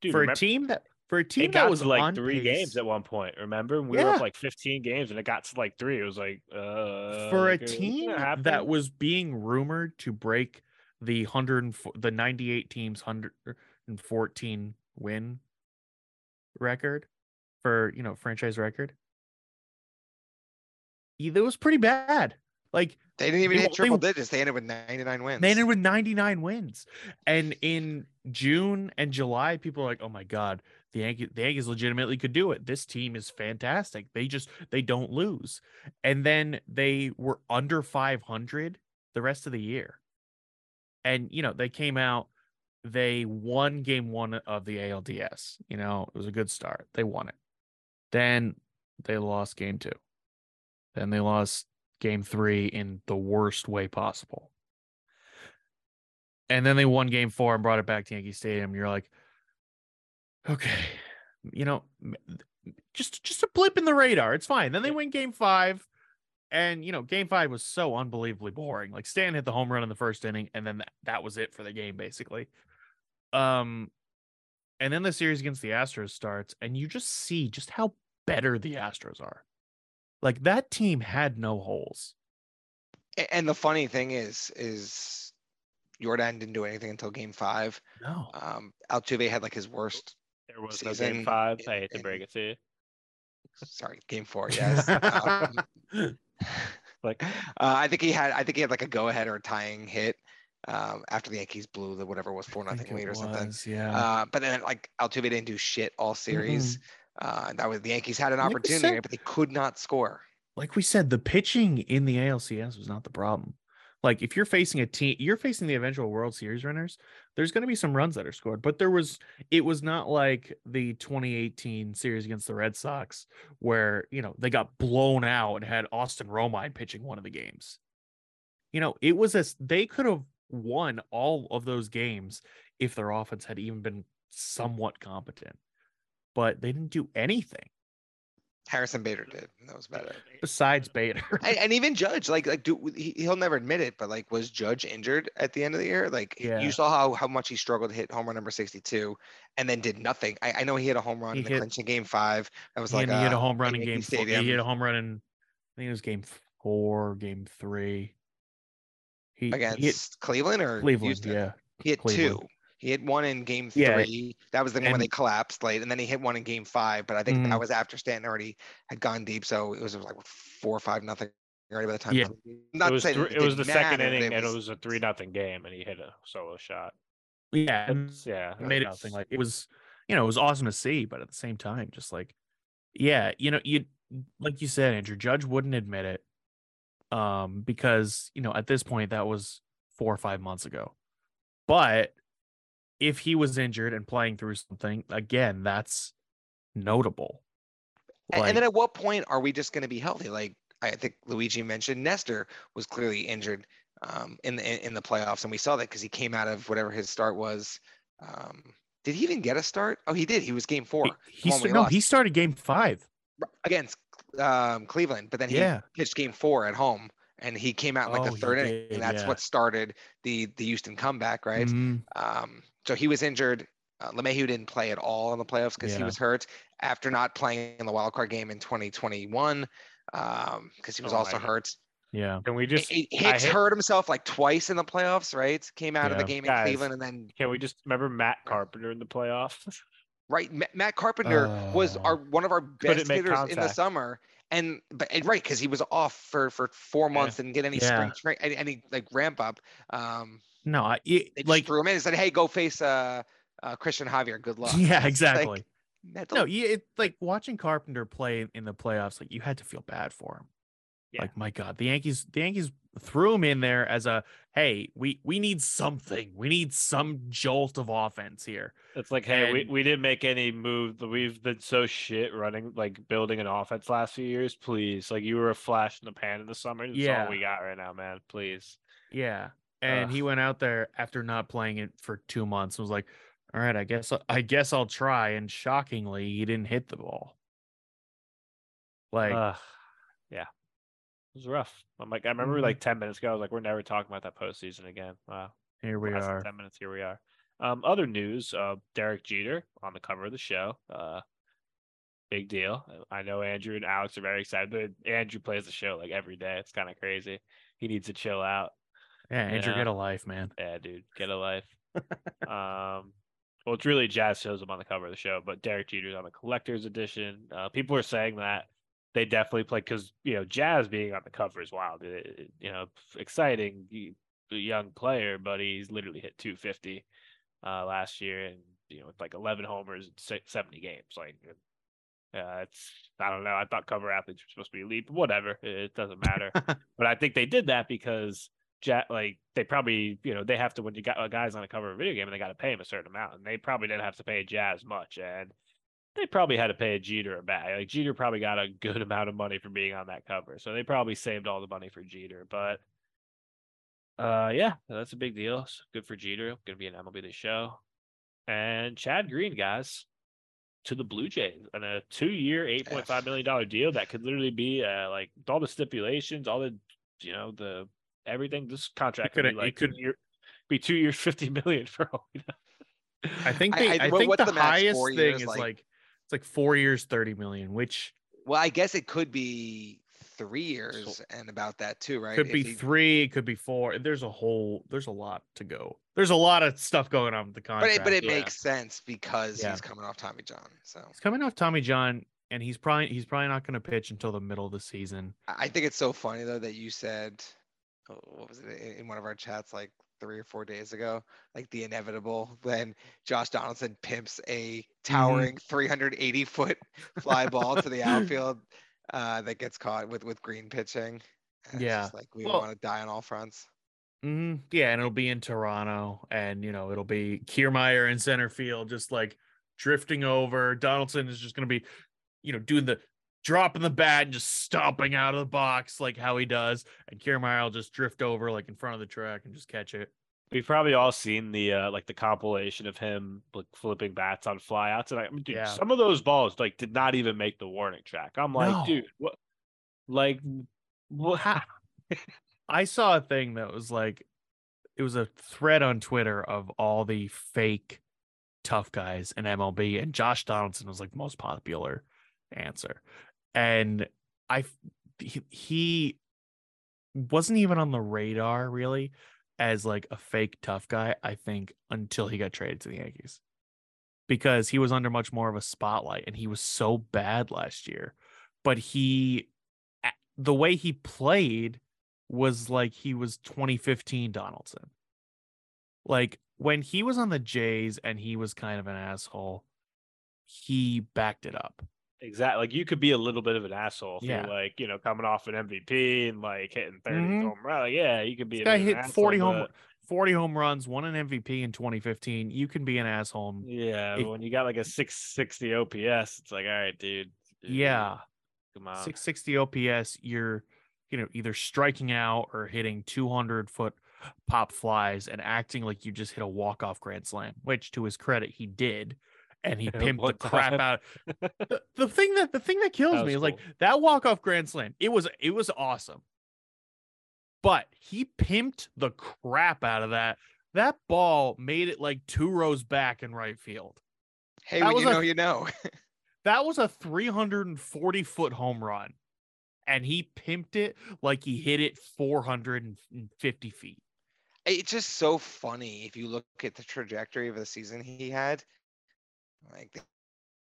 Dude, for remember- a team that for a team that was like three pace, games at one point. Remember, we were up like 15 games, and it got to like three. It was like, uh, for a is team that was being rumored to break the hundred and the ninety eight teams hundred and fourteen win record for you know franchise record. It was pretty bad. Like They didn't even They hit wa- they triple digits. They ended with 99 wins. They ended with 99 wins. And in June and July, people are like, oh my God, the Yankees, the Yankees legitimately could do it. This team is fantastic. They just they don't lose. And then they were under 500 the rest of the year. And you know, they came out, they won game one of the ALDS. You know, it was a good start. They won it. Then they lost game two. Then they lost game three in the worst way possible. And then they won game four and brought it back to Yankee Stadium. You're like, okay, you know, just just a blip in the radar. It's fine. Then they win game five. And you know, game five was so unbelievably boring. Like Stan hit the home run in the first inning, and then that, that was it for the game, basically. Um, and then the series against the Astros starts, and you just see just how better the Astros are. Like that team had no holes. And the funny thing is, is Yordan didn't do anything until game five. No. Um, Altuve had like his worst, there was no game five. I hate to break it to you. sorry, game four, yes. Um, Like, uh, I think he had, I think he had like a go ahead or a tying hit um, after the Yankees blew the whatever was four nothing lead or something. Yeah. Uh, but then like Altuve didn't do shit all series. Uh, and that was the Yankees had an Like opportunity, said- but they could not score. like we said, the pitching in the ALCS was not the problem. Like if you're facing a team, you're facing the eventual World Series runners. There's going to be some runs that are scored, but there was. It was not like the 2018 series against the Red Sox, where you know they got blown out and had Austin Romine pitching one of the games. You know, it was as they could have won all of those games if their offense had even been somewhat competent, but they didn't do anything Harrison Bader did. and That was better. besides Bader. and, and even Judge, like, like, do he, he'll never admit it, but like, was Judge injured at the end of the year? Like, Yeah. you saw how how much he struggled to hit home run number sixty-two, and then did nothing. I, I know he hit a home run He in the hit- clinching game five. That was like he hit a home run in game four. He hit a home run in I think it was game four, game three. He he hit against Cleveland or Cleveland, Houston? yeah. He hit Cleveland. two. He hit one in game Yeah, three. That was the one when they collapsed late, and then he hit one in game five. But I think Mhm. that was after Stanton already had gone deep, so it was like four or five nothing already by the time. Yeah. Not it was, to say that three, it was the second inning, but and it was a three nothing game, and he hit a solo shot. Yeah, yeah, it made it nothing. Like it was, you know, it was awesome to see, but at the same time, just like, yeah, you know, you like you said, Andrew Judge wouldn't admit it, um, because you know at this point that was four or five months ago. But if he was injured and playing through something again, that's notable. A- And, then at what point are we just going to be healthy? Like I think Luigi mentioned, Nestor was clearly injured um, in the in the playoffs, and we saw that because he came out of whatever his start was. Um, did he even get a start? Oh, he did. He was game four he, he we no, lost. he started game five. against um, Cleveland, but then he Yeah. pitched game four at home, and he came out in like Oh, the third inning, and that's yeah. what started the the Houston comeback, right? Mhm. Um, so he was injured. Uh, LeMahieu didn't play at all in the playoffs because he was hurt after not playing in the wild card game in 2021 um, because he was Oh also God. hurt. Yeah. Can we just H- I Hicks hit- hurt himself like twice in the playoffs, right? Came out of the game in Guys, Cleveland and then can we just remember Matt Carpenter in the playoffs? right. Matt Carpenter was Oh. our one of our best make hitters in the summer, and but and right because he was off for for four months, didn't get any Yeah. spring train any, any like ramp up. Um, No, I it, they just like threw him in and said, "Hey, go face uh, uh Cristian Javier. Good luck." yeah, It's like, exactly. no, you it, like watching Carpenter play in the playoffs. Like you had to feel bad for him. Yeah. Like my God, the Yankees, the Yankees threw him in there as a hey, we we need something. We need some jolt of offense here. It's like, hey, we, And- we didn't make any move. We've been so shit running, like building an offense last few years. Please, like you were a flash in the pan in the summer. That's Yeah. all we got right now, man. Please. Yeah, and he went out there after not playing it for two months. and Was like, all right, I guess I guess I'll try. And shockingly, he didn't hit the ball. Like Ugh. yeah, was rough. I'm like, I remember Mhm. like ten minutes ago, I was like, we're never talking about that postseason again. Wow. here we than are. Ten minutes, here we are. Um, other news: uh, Derek Jeter on the cover of the show. Uh, big deal. I know Andrew and Alex are very excited, but Andrew plays the show like every day. It's kind of crazy. He needs to chill out. Yeah, Andrew, Yeah. get a life, man. Yeah, dude, get a life. um, well, it's really Jazz shows him on the cover of the show, but Derek Jeter's on the collector's edition. Uh, people are saying that they definitely play because you know Jazz being on the cover is wild. It- it- you know, exciting young player, but he's literally hit 250 uh, last year, and you know, with like 11 homers in 70 games. Like, uh, it's I don't know. I thought cover athletes were supposed to be elite, but whatever. It, doesn't matter. But I think they did that because ja- like they probably you know they have to when you got a guy's on a cover of a video game and they got to pay him a certain amount and they probably didn't have to pay Jazz much and they probably had to pay a Jeter a bag like Jeter probably got a good amount of money for being on that cover so they probably saved all the money for Jeter but uh yeah that's a big deal It's good for Jeter gonna be an MLB the show and Chad Green guys to the Blue Jays on a two-year, eight point five million dollar deal that could literally be uh, like all the stipulations, all the you know the everything. This contract could could- be like could- two year, be two years, fifty million for all we know. I think I- the, I- I, what- think what's the, the highest thing years, is like- like it's like four years, thirty million, which Well, I guess it could be three years and about that too, right? could If be he- three, it could be four. There's a whole, there's a lot to go. There's a lot of stuff going on with the But contract. it, but it yeah. makes sense because Yeah. he's coming off Tommy John. So He's coming off Tommy John, and he's probably he's probably not going to pitch until the middle of the season. I I think it's so funny though that you said, oh, what was it in- in one of our chats like three or four days ago, like the inevitable when Josh Donaldson pimps a towering 380 foot fly ball to the outfield uh, that gets caught with with green pitching. And Yeah. just like we Well- want to die on all fronts. hmm Yeah, and it'll be in Toronto, and you know it'll be Kiermaier in center field, just like drifting over. Donaldson is just going to be, you know, doing the dropping the bat and just stomping out of the box like how he does, and Kiermaier will just drift over like in front of the track and just catch it. We've probably all seen the uh, like the compilation of him like flipping bats on flyouts, and I mean, dude, Yeah. some of those balls like did not even make the warning track. I'm like, No. dude, what? Like, what? I saw a thing that was like, it was a thread on Twitter of all the fake tough guys in MLB, and Josh Donaldson was like the most popular answer. And I he, he wasn't even on the radar really as like a fake tough guy, I think, until he got traded to the Yankees because he was under much more of a spotlight and he was so bad last year. But he, the way he played was like he was 2015 Donaldson. Like when he was on the Jays and he was kind of an asshole, he backed it up. Exactly. Like you could be a little bit of an asshole if Yeah. you're like, you know, coming off an MVP and like hitting 30 Mhm. home run. Like, yeah, you could be This a guy bit of an hit asshole, 40 home but- 40 home runs, won an MVP in 2015. You can be an asshole. Yeah, when you got like a 660 OPS, it's like, all right, dude. dude, Yeah. Come on. 660 OPS, you're you know either striking out or hitting 200 foot pop flies and acting like you just hit a walk off grand slam, which to his credit he did, and he pimped the crap time. out. The, the thing that the thing that kills That me is like that walk off grand slam. It was it was awesome, but he pimped the crap out of that. That ball made it like two rows back in right field. Hey, That when you a- know, you know. That was a 340 foot home run. And he pimped it like he hit it 450 feet. it's just so funny if you look at the trajectory of the season he had. Like the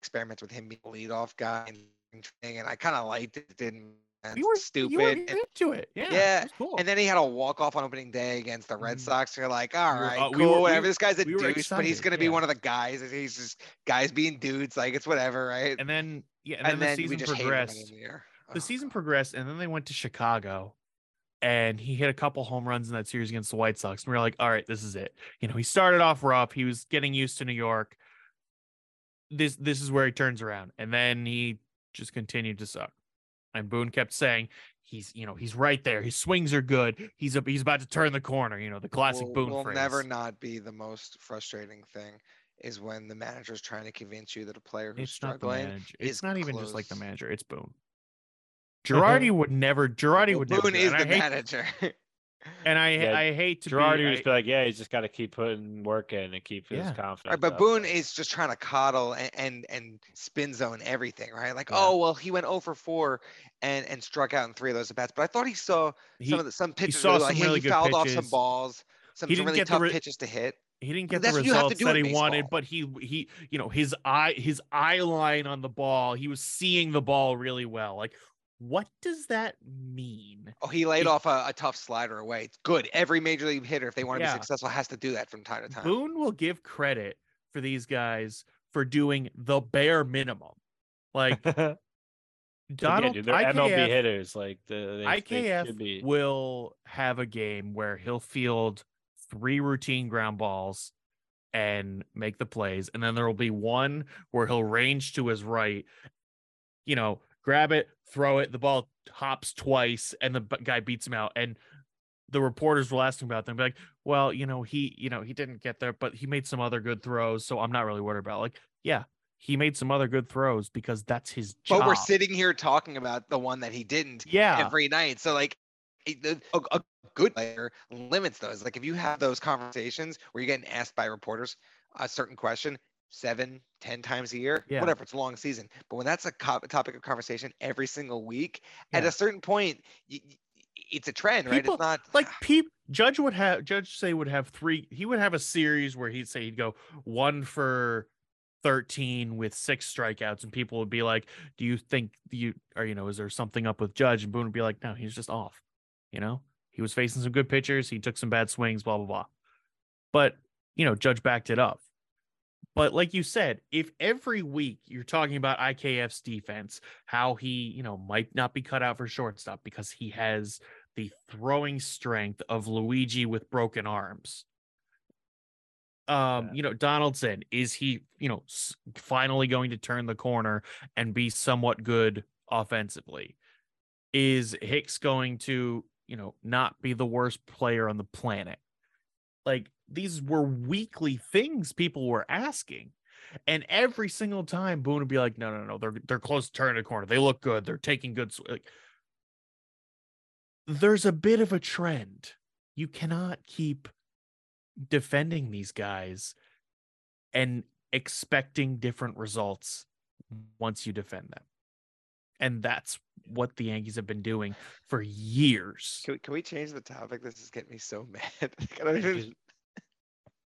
experiments with him being a leadoff guy and thing, and I kind of liked it. Didn't and You were stupid. You were into it. Yeah. Yeah, it cool. and then he had a walk off on opening day against the Red Mm. Sox. You're like, all right, We were- uh, we cool, were- whatever. were- this guy's a we douche, but he's gonna be yeah. one of the guys. He's just guys being dudes. Like it's whatever, right? And then yeah, and, And then, the we season just hated him at the progressed. the year. The Oh, season progressed, and then they went to Chicago, and he hit a couple home runs in that series against the White Sox. And we were like, all right, this is it. You know, he started off rough. He was getting used to New York. This this is where he turns around, and then he just continued to suck. And Boone kept saying he's you know he's right there. His swings are good. He's a, he's about to turn the corner. You know the classic will, Boone will phrase. never not be the most frustrating thing is when the manager is trying to convince you that a player who's It's not struggling. manager. is It's not even just like the manager. It's Boone. Girardi would never. Girardi Well, would never. Boone is the I hate, manager. and I Yeah, I hate to Girardi be. I- just be like, yeah, he's just got to keep putting work in and keep his confidence. Right, but up, Boone is just trying to coddle and, and and spin zone everything, right? Like, Yeah. oh well, he went 0 for 4 and and struck out in three of those at bats. But I thought he saw he, some of the some pitches. He saw really some like, yeah, really he good fouled off some balls, some, some really tough re- pitches to hit. he didn't get the that's what you have to results that in he wanted, but he he you know his eye his eye line on the ball. He was seeing the ball really well. Like, what does that mean? Oh, he laid He- off a, a tough slider away. It's good. Every major league hitter, if they want to Yeah. be successful, has to do that from time to time. Boone will give credit for these guys for doing the bare minimum. Like yeah, Donald dude, they're MLB hitters. Like the they, they IKF should be. will have a game where he'll field three routine ground balls and make the plays. And then there will be one where he'll range to his right, you know, grab it, throw it, the ball hops twice, and the guy beats him out. And the reporters will ask him about them, be like, well, you know, he, you know, he didn't get there, but he made some other good throws. So I'm not really worried about it. like, yeah, he made some other good throws because that's his job. But we're sitting here talking about the one that he didn't yeah. every night. So like a, a good player limits those. Like if you have those conversations where you're getting asked by reporters a certain question seven, ten times a year, Yeah. whatever, it's a long season. But when that's a co- topic of conversation every single week, at a certain point, y- y- it's a trend, right? It's not like peep judge would have judge say would have three he would have a series where he'd say he'd go one for 13 with six strikeouts and people would be like do you think you or you know is there something up with judge and boone would be like no he's just off you know he was facing some good pitchers he took some bad swings blah blah blah but you know judge backed it up but like you said if every week you're talking about ikf's defense how he you know might not be cut out for shortstop because he has the throwing strength of Luigi with broken arms. Um, Yeah. you know, Donaldson is he, you know, finally going to turn the corner and be somewhat good offensively? Is Hicks going to, you know, not be the worst player on the planet? Like these were weekly things people were asking. And every single time Boone would be like, no, no, no, they're they're close to turning the corner. They look good. They're taking good. sw-" Like, there's a bit of a trend. You cannot keep defending these guys and expecting different results once you defend them. And that's what the Yankees have been doing for years. Can we, can we change the topic? This is getting me so mad. I don't even Just-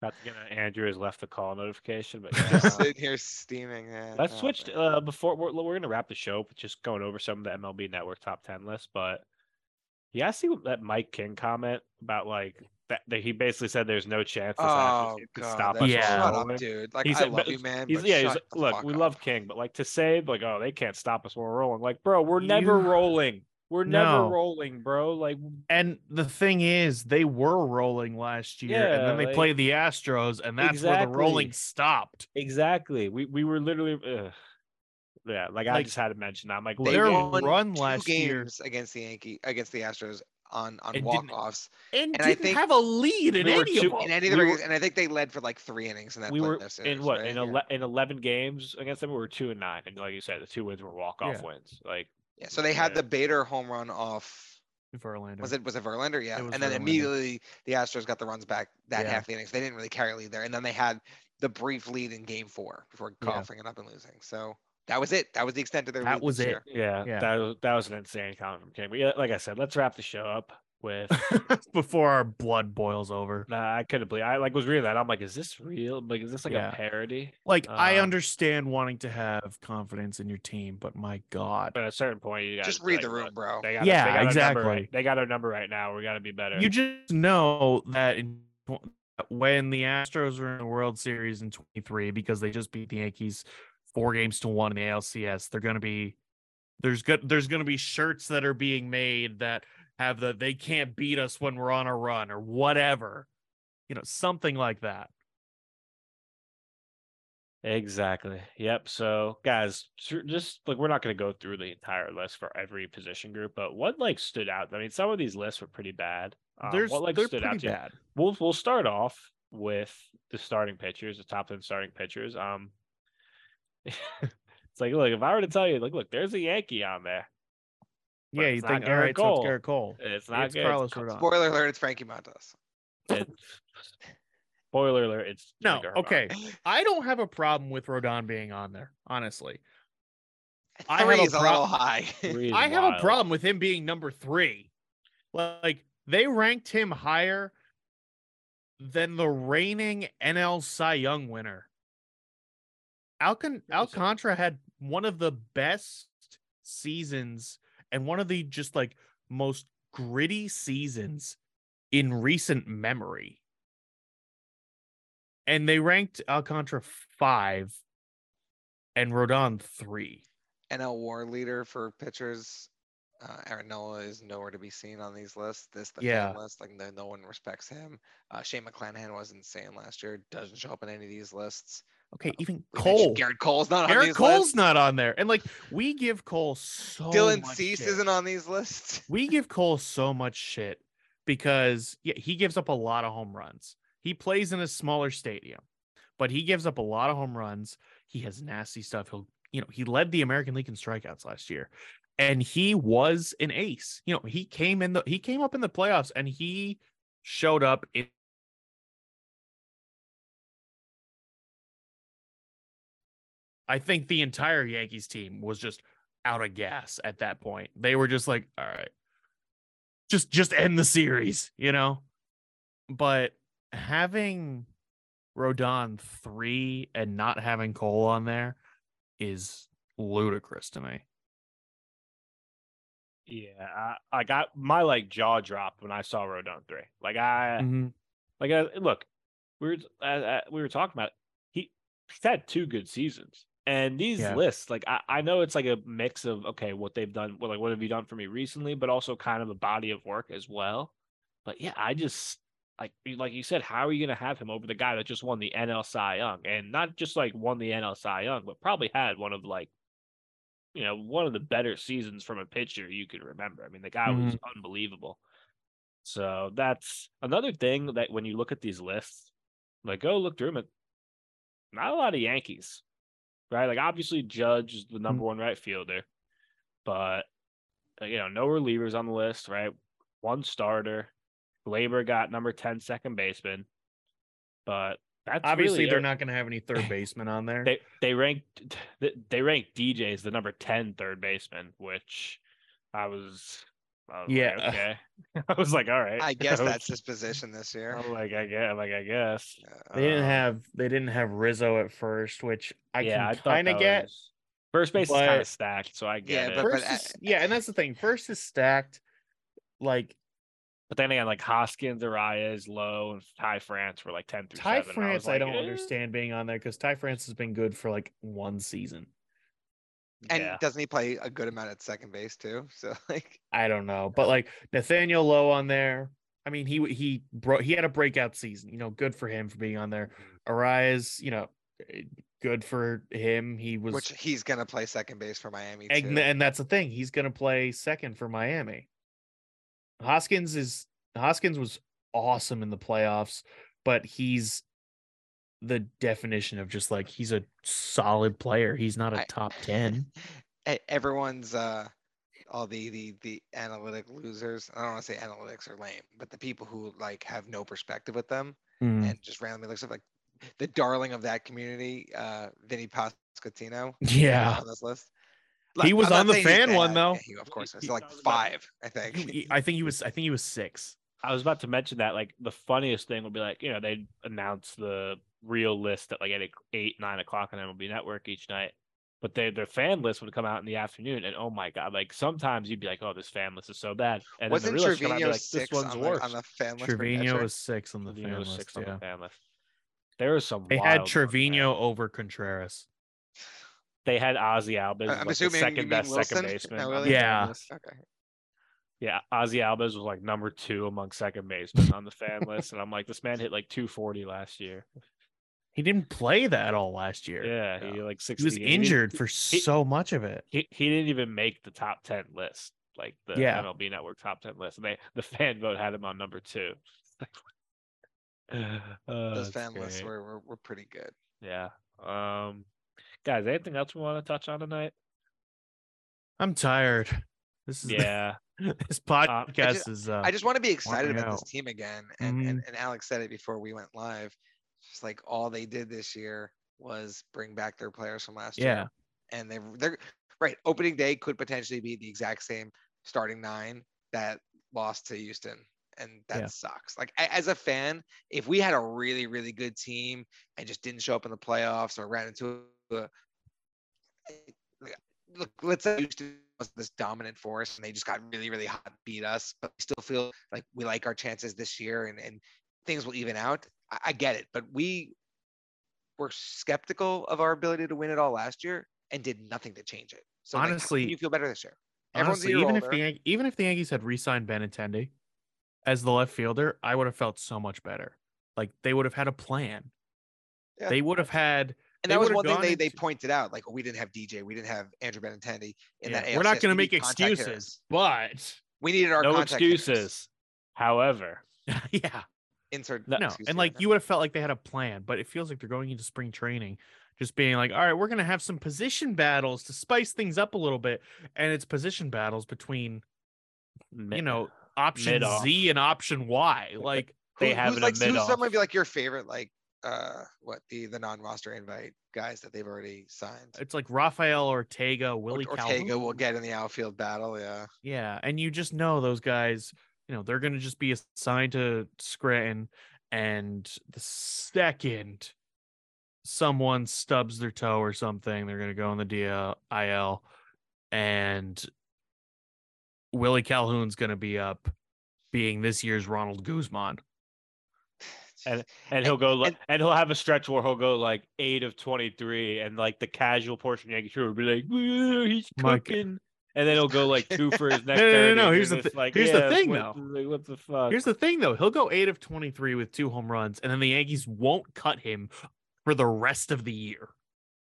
to get an Andrew has left the call notification, but just sitting here steaming. Yeah, Let's no, switch man. uh, before we're, we're gonna wrap the show, with just going over some of the MLB Network top ten list. But yeah, I see that Mike King comment about like that, that he basically said there's no chance this Oh Astros can god, stop that's us Yeah. from shut rolling. up, dude. Like He I said- love you, man. He's but yeah, he's shut like, the look, fuck we up. love King, but like to say like, oh, they can't stop us when we're rolling. Like, bro, we're never You- rolling. We're never No. rolling, bro. Like, And the thing is, they were rolling last year, and then they like- played the Astros, and that's where the rolling stopped. exactly. We we were literally, ugh. yeah. Like, I just had to mention that. I'm like, They look, Their won run two last year- games against the Yankee against the Astros on on And walk offs, And, And I didn't think have a lead in we any two- of them. In any of the we were- and I think they led for like three innings in that we were their in what right? in ele- in 11 games against them. We were two and nine, and like you said, the two wins were walk off Yeah. wins. Like, Yeah, so they had Yeah. the Bader home run off. Verlander. Was it was it Verlander? Yeah, was and then Verlander. immediately the Astros got the runs back that Yeah. half the innings. They didn't really carry lead there, and then they had the brief lead in Game Four before Yeah. coughing it up and losing. So that was it. That was the extent of their That was it. yeah, Yeah. that was that was an insane comment from King. But yeah, like I said, let's wrap the show up with. Before our blood boils over. Nah, I couldn't believe. I like was reading that. I'm like, is this real? Like, is this like Yeah. a parody? Like, I Um, understand wanting to have confidence in your team, but my God. But at a certain point, you gotta Just read like, the room, bro. They got Yeah, they got exactly. right. They got our number right now. We got to be better. You just know that in, when the Astros are in the World Series in 23, because they just beat the Yankees four games to one in the ALCS, they're going to be there's good there's going to be shirts that are being made that have the they can't beat us when we're on a run or whatever, you know, something like that. Exactly. Yep. So, guys, just like we're not going to go through the entire list for every position group, but what like stood out? I mean, some of these lists were pretty bad. Um, There's what like stood out to you? bad. We'll we'll start off with the starting pitchers, the top ten starting pitchers. Um, it's like, look, if I were to tell you, like, look, there's a Yankee on there. But Yeah, you think all Gerrit right, so Cole. it's Gerrit Cole. It's not It's good. Carlos It's- Rodon. Spoiler alert: It's Frankie Montas. it's- Spoiler alert! It's No, okay. I don't have a problem with Rodon being on there, honestly. I have Three a is a little high. I have a problem with him being number three. Like they ranked him higher than the reigning NL Cy Young winner. Alcon Alcantara had one of the best seasons and one of the just like most gritty seasons in recent memory. And they ranked Alcantara five and Rodon three. NL WAR leader for pitchers. Uh, Aaron Nola is nowhere to be seen on these lists. This the Yeah. fan list, like no, no one respects him. Uh, Shane McClanahan was insane last year. Doesn't show up in any of these lists. Okay, even Cole. Gerrit Cole's not on Gerrit these Cole's lists. not on there. And like we give Cole so Dylan Cease shit. isn't on these lists. We give Cole so much shit because yeah, he gives up a lot of home runs. He plays in a smaller stadium, but he gives up a lot of home runs. He has nasty stuff. He'll, you know, he led the American League in strikeouts last year. And he was an ace. You know, he came in the he came up in the playoffs and he showed up in I think the entire Yankees team was just out of gas at that point. They were just like, all right, just just end the series, you know? But having Rodon three and not having Cole on there is ludicrous to me. Yeah, I, I got my like jaw dropped when I saw Rodon three. Like I, Mhm. like I, look, we were uh, uh, we were talking about he he's had two good seasons, and these Yeah. lists, like I, I know it's like a mix of okay, what they've done, well, like what have you done for me recently, but also kind of a body of work as well. But yeah, I just like like you said, how are you gonna have him over the guy that just won the NL Cy Young and not just like won the NL Cy Young, but probably had one of like you know, one of the better seasons from a pitcher you could remember. I mean, the guy was mm-hmm. unbelievable. So that's another thing that when you look at these lists, like go look through them, not a lot of Yankees, right? Like obviously Judge is the number one right fielder, but uh, you know, no relievers on the list, right? One starter. Gleyber got number 10 second baseman, but that's Obviously, really they're it. not going to have any third baseman on there. They they ranked they ranked DJ as the number 10 third baseman, which I was, I was like, Yeah. okay. I was like, all right. I guess Okay. that's his position this year. I'm like I guess like I guess. They didn't Um, have they didn't have Rizzo at first, which I yeah, I can kind of get. was- first base is kind of stacked, so I get Yeah, it. but- First uh, is, yeah, and that's the thing. First is stacked. Like But then again, like Hoskins, Arraez, Lowe, and Ty France were like ten through Ty seven. and France, I, like, don't eh. understand being on there because Ty France has been good for like one season. And yeah. doesn't he play a good amount at second base too? So like, I don't know, but like Nathaniel Lowe on there. I mean, he he bro he had a breakout season. You know, good for him for being on there. Arraez, you know, eh, good for him. He was, which he's gonna play second base for Miami and, too. and that's the thing. He's gonna play second for Miami. Hoskins is Hoskins was awesome in the playoffs, but he's the definition of just like he's a solid player. He's not a I- top ten. E- Everyone's uh, all the the the analytic losers. I don't want to say analytics are lame, but the people who like have no perspective with them Mm. and just randomly look stuff like the darling of that community, uh, Vinnie Pasquantino. Yeah. on this list. Like, He was I'm on the fan one, though. Yeah, he, of course, He- it's like I was about- five, I think. He- I think he was. I think he was six. I was about to mention that like the funniest thing would be like you know they announce the real list at like at eight nine o'clock on MLB Network each night, but they their fan list would come out in the afternoon and oh my god like sometimes you'd be like oh this fan list is so bad and Wasn't then the real list would come out Trevino like this six one's on the, on the fan list? Trevino was six on the Trevino fan was list. sixth on Yeah, the fan list. There was some. they wild had ones, man. Trevino over Contreras. They had Ozzie Albies, I- as, I'm like, the assuming you second mean best second baseman. No, on Willie? the Yeah. Okay. Yeah, Ozzie Albies was like number two among second basemen on the fan list, and I'm like, this man hit like 240 last year. He didn't play that all last year. Yeah, he like 60. he was he didn't- injured for so much of it. He, he didn't even make the top 10 list, like the Yeah. MLB Network top 10 list. And they the fan vote had him on number two. Uh, Those that's fan lists were, were were pretty good. Yeah. Um, guys, anything else we want to touch on tonight? I'm tired. This is Yeah. this podcast is. Uh, I just want to be excited about this team again. And, and Mhm. and Alex said it before we went live. Just like all they did this year was bring back their players from last yeah, year. And they they're right. Opening day could potentially be the exact same starting nine that lost to Houston. And that Yeah. sucks. Like as a fan, if we had a really, really good team and just didn't show up in the playoffs or ran into a look, let's say Houston was this dominant force and they just got really, really hot, beat us, but we still feel like we like our chances this year and, and things will even out. I, I get it, but we were skeptical of our ability to win it all last year and did nothing to change it. So Honestly- can you feel better this year? Everyone's honestly, even if the Yan- even if the Yankees had re-signed Benintendi as the left fielder, I would have felt so much better. Like they would have had a plan. Yeah. They would have had. And they that was one thing gone they, they pointed out. Like, oh, we didn't have DJ, we didn't have Andrew Benintendi in Yeah, that. we're not going to make excuses, hitters. but We needed our no contact hitters. excuses. However, yeah, Insert No, no, and like you would have felt like they had a plan, but it feels like they're going into spring training, just being like, all right, we're gonna have some position battles to spice things up a little bit, and it's position battles between mi- you know option mid-off. Z and option Y. Like they Who- have who's like who's mid-off. some might be like your favorite like uh what the the non-roster invite guys that they've already signed. it's like Rafael Ortega, Or- Willie Ortega Calhoun. will get in the outfield battle. Yeah, Yeah, and you just know those guys, you know, they're going to just be assigned to Scranton and the second someone stubs their toe or something, they're going to go in the DL and Willie Calhoun's going to be up being this year's Ronald Guzman. And and he'll go and- and, he'll have a stretch where he'll go like eight of twenty three, and like the casual portion of Yankee crew will be like, he's My g- cooking, and then he'll go like two for his next. no, no, thirty, no, here's the it's thi- like, here's the thing, what, though. like, what the fuck? Here's the thing though, he'll go 8 of 23 with two home runs and then the Yankees won't cut him for the rest of the year.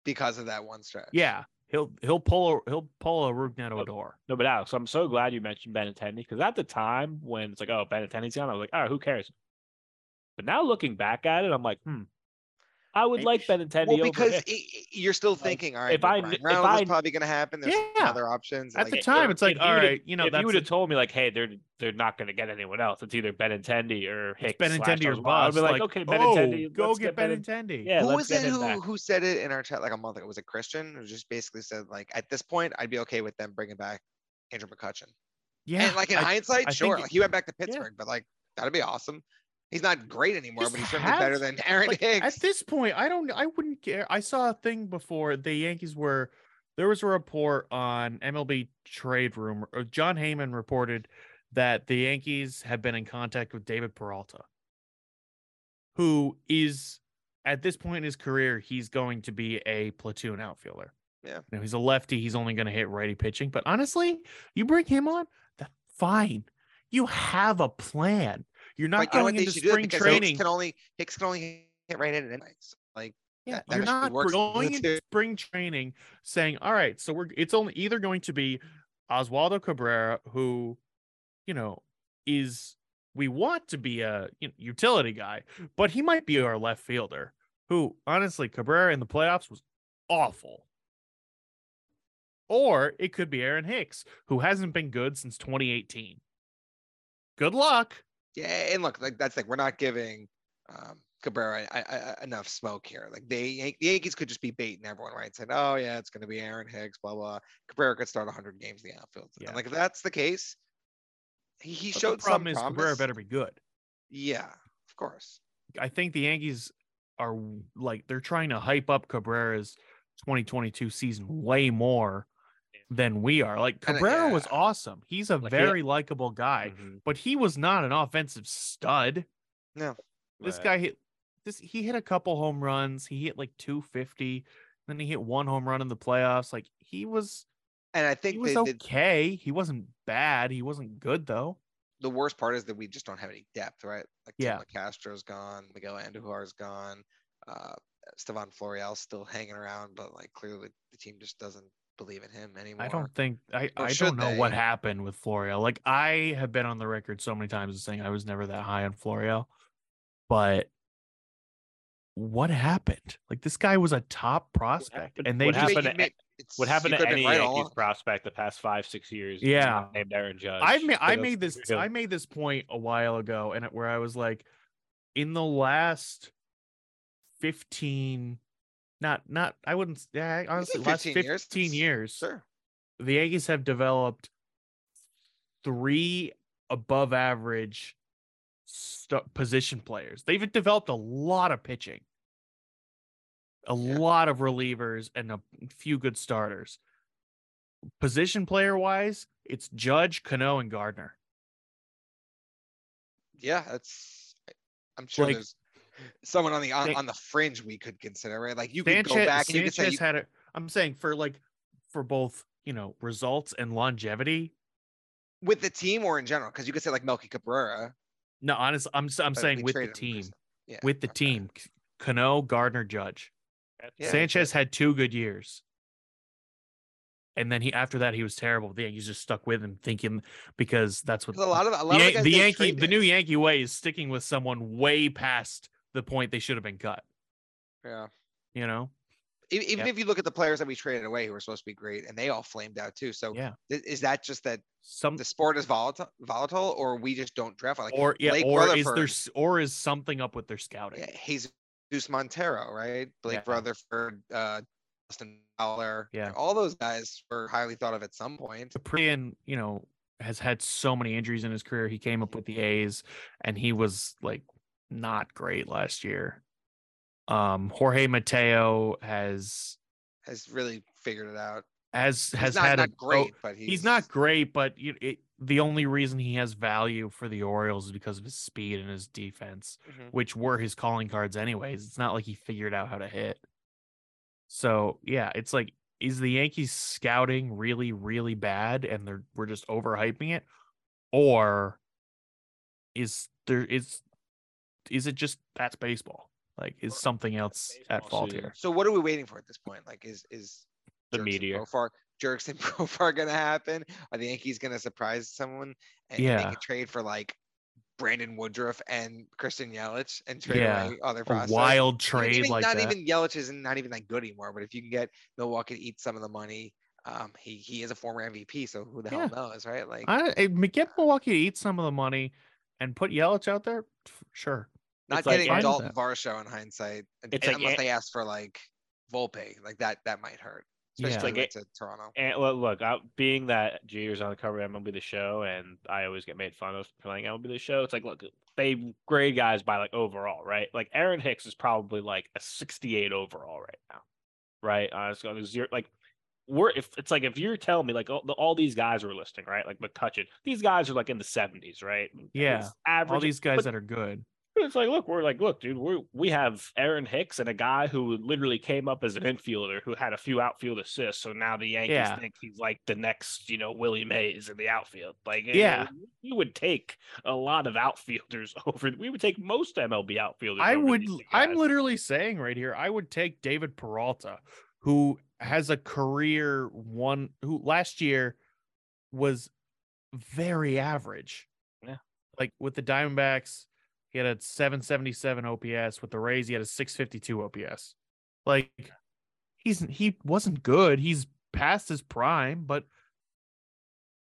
because of that one stretch. Yeah, he'll he'll pull a he'll pull a Rougned Odor. no, but Alex, I'm so glad you mentioned Benintendi because at the time when it's like, oh, Benintendi's gone, I was like, all right, who cares? But now looking back at it, I'm like, hmm, I would like Benintendi Well, over because him. i- i- you're still thinking, all right, if I if I- probably going to happen. There's Yeah. other options. At the like, time, it's like, you right, you know, if you would have told me like, hey, they're they're not going to get anyone else. It's either Benintendi or Hicks. Benintendi or Oswalt. I'd be like, like, okay, oh, Benintendi, go let's get Benin- Benintendi. Yeah, who was it who back. who said it in our chat like a month ago? Was it Christian? Who just basically said like, at this point, I'd be okay with them bringing back Andrew McCutchen. yeah. and like in I- hindsight, I sure, like he went back to. Pittsburgh, but like that'd be awesome. He's not great anymore, Just but he's certainly better than Aaron like, Hicks. at this point, I don't, I wouldn't care. I saw a thing before the Yankees were. There was a report on MLB Trade Room. Or uh, Jon Heyman reported that the Yankees have been in contact with David Peralta, who is at this point in his career, he's going to be a platoon outfielder. Yeah. You know, he's a lefty. He's only going to hit righty pitching. But honestly, you bring him on, that's fine. You have a plan. You're not But you know going into spring training. Hicks can only Hicks can only hit right in it. Like Yeah, that- that you're actually not going into spring training saying, "All right, so we're it's only either going to be Oswaldo Cabrera, who, you know, is we want to be a you know, utility guy, but he might be our left fielder. Who, honestly, Cabrera in the playoffs was awful. Or it could be Aaron Hicks, who hasn't been good since 2018. Good luck. Yeah, and look, like that's like we're not giving um, Cabrera I, I, enough smoke here. Like they the Yankees could just be baiting everyone, right? Saying, "Oh yeah, it's going to be Aaron Hicks, blah blah." Cabrera could start 100 games in the outfield. And, Yeah. like if that's the case, he, he But showed the problem some is promise. Cabrera better be good. Yeah, of course. I think the Yankees are like they're trying to hype up Cabrera's 2022 season way more than we are. Like And, uh, Cabrera was awesome. He's a Like, he- very likable guy, Mhm. but he was not an offensive stud. No, This Right. guy hit this he hit a couple home runs. He hit like 250. Then he hit one home run in the playoffs. Like he was and I he think was they, they- okay. He wasn't bad. He wasn't good though. the worst part is that we just don't have any depth, right? Like Yeah. Tim Castro's gone, Miguel Andujar's gone, uh, Stevan Florial's still hanging around, but like clearly the team just doesn't believe in him anymore. I don't think I, Or I don't know what happened with Florial. Like I have been on the record so many times as saying I was never that high on Florial, but what happened? Like this guy was a top prospect, and they what just You happened to you a- may- it's- What happened to any been right Yankees prospect the past five, six years? Yeah. named Aaron Judge. I made I made this real. I made this point a while ago, and where I was like, in the last fifteen, not not I wouldn't yeah honestly last 15 years, years, Sure. the Yankees have developed three above average st- position players. They've developed a lot of pitching, a Yeah. lot of relievers, and a few good starters. Position player wise, it's Judge, Cano, and Gardner. Yeah, that's. I'm sure Like, there's someone on the on, on the fringe we could consider, right? Like you could go back and you could say Sanchez you, had a. I'm saying for like for both you know results and longevity. with the team or in general, because you could say like Melky Cabrera. No, honestly, I'm s- I'm but saying with the team. Yeah, with the okay. team, C- Cano, Gardner, Judge. Yeah, Sanchez had two good years. And then he after that he was terrible. The Yankees just stuck with him, thinking because that's what a lot of a the, lot of the, guys the they Yankee the new. Yankee way is sticking with someone way past the point they should have been cut. Yeah. You know? Even Yeah. if you look at the players that we traded away who were supposed to be great and they all flamed out too. So Yeah. is that just that Some the sport is volatile, volatile, or we just don't draft like or yeah, Blake or is there or is something up with their scouting? yeah, Jesus Montero, right? Blake Yeah. Rutherford, uh, Dustin Fowler, Yeah. all those guys were highly thought of at some point. Kaprielian, you know, has had so many injuries in his career. He came up with the A's and he was like not great last year. Um Jorge Mateo has Has really figured it out. has He's has not, had not a oh, great, but he's, he's not great, but you, it, the only reason he has value for the Orioles is because of his speed and his defense, Mhm. which were his calling cards anyways. It's not like he figured out how to hit. So yeah, it's like is the Yankees scouting really really bad and they're we're just overhyping it, or is there is is it just that's baseball? Like is something else at fault here? So what are we waiting for at this point? Like, is is The Jerks and meteor. Profar, Jerks and Profar gonna happen? Are the Yankees gonna surprise someone and Yeah. make a trade for like Brandon Woodruff and Christian Yelich and trade Yeah, away other A prospects? wild Even- trade even, like not that. even Yelich isn't not even that good anymore. But if you can get Milwaukee to eat some of the money, um, he he is a former MVP, so who the Yeah. hell knows, right? Like, I eh, get Milwaukee to eat some of the money and put Yelich out there. f- Sure. Not it's getting fine with Dalton that. Varsho in hindsight, It's and like unless they ask for like Volpe, like that that might hurt. Yeah. Especially Like if it's to Toronto. And look, look I, being that Jeter's on the cover of MLB The Show, and I always get made fun of for playing MLB The Show. It's like, look, they grade guys by like overall, right? Like Aaron Hicks is probably like a 68 overall right now, right? Uh, it's got a zero, like we're if it's like if you're telling me like all, all these guys were listing right, like McCutchen, these guys are like in the 70s, right? Yeah, average. All these guys but- that are good. It's like, look, we're like, look, dude, we we have Aaron Hicks and a guy who literally came up as an infielder who had a few outfield assists. So now the Yankees Yeah. think he's like the next, you know, Willie Mays in the outfield. Like, Yeah. we would take a lot of outfielders over. We would take most MLB outfielders. I would. I'm literally saying right here. I would take David Peralta, who has a career one. Who last year was very average. Yeah. Like with the Diamondbacks, he had a 777 OPS. With the Rays, he had a 652 OPS. Like he's he wasn't good. He's past his prime, but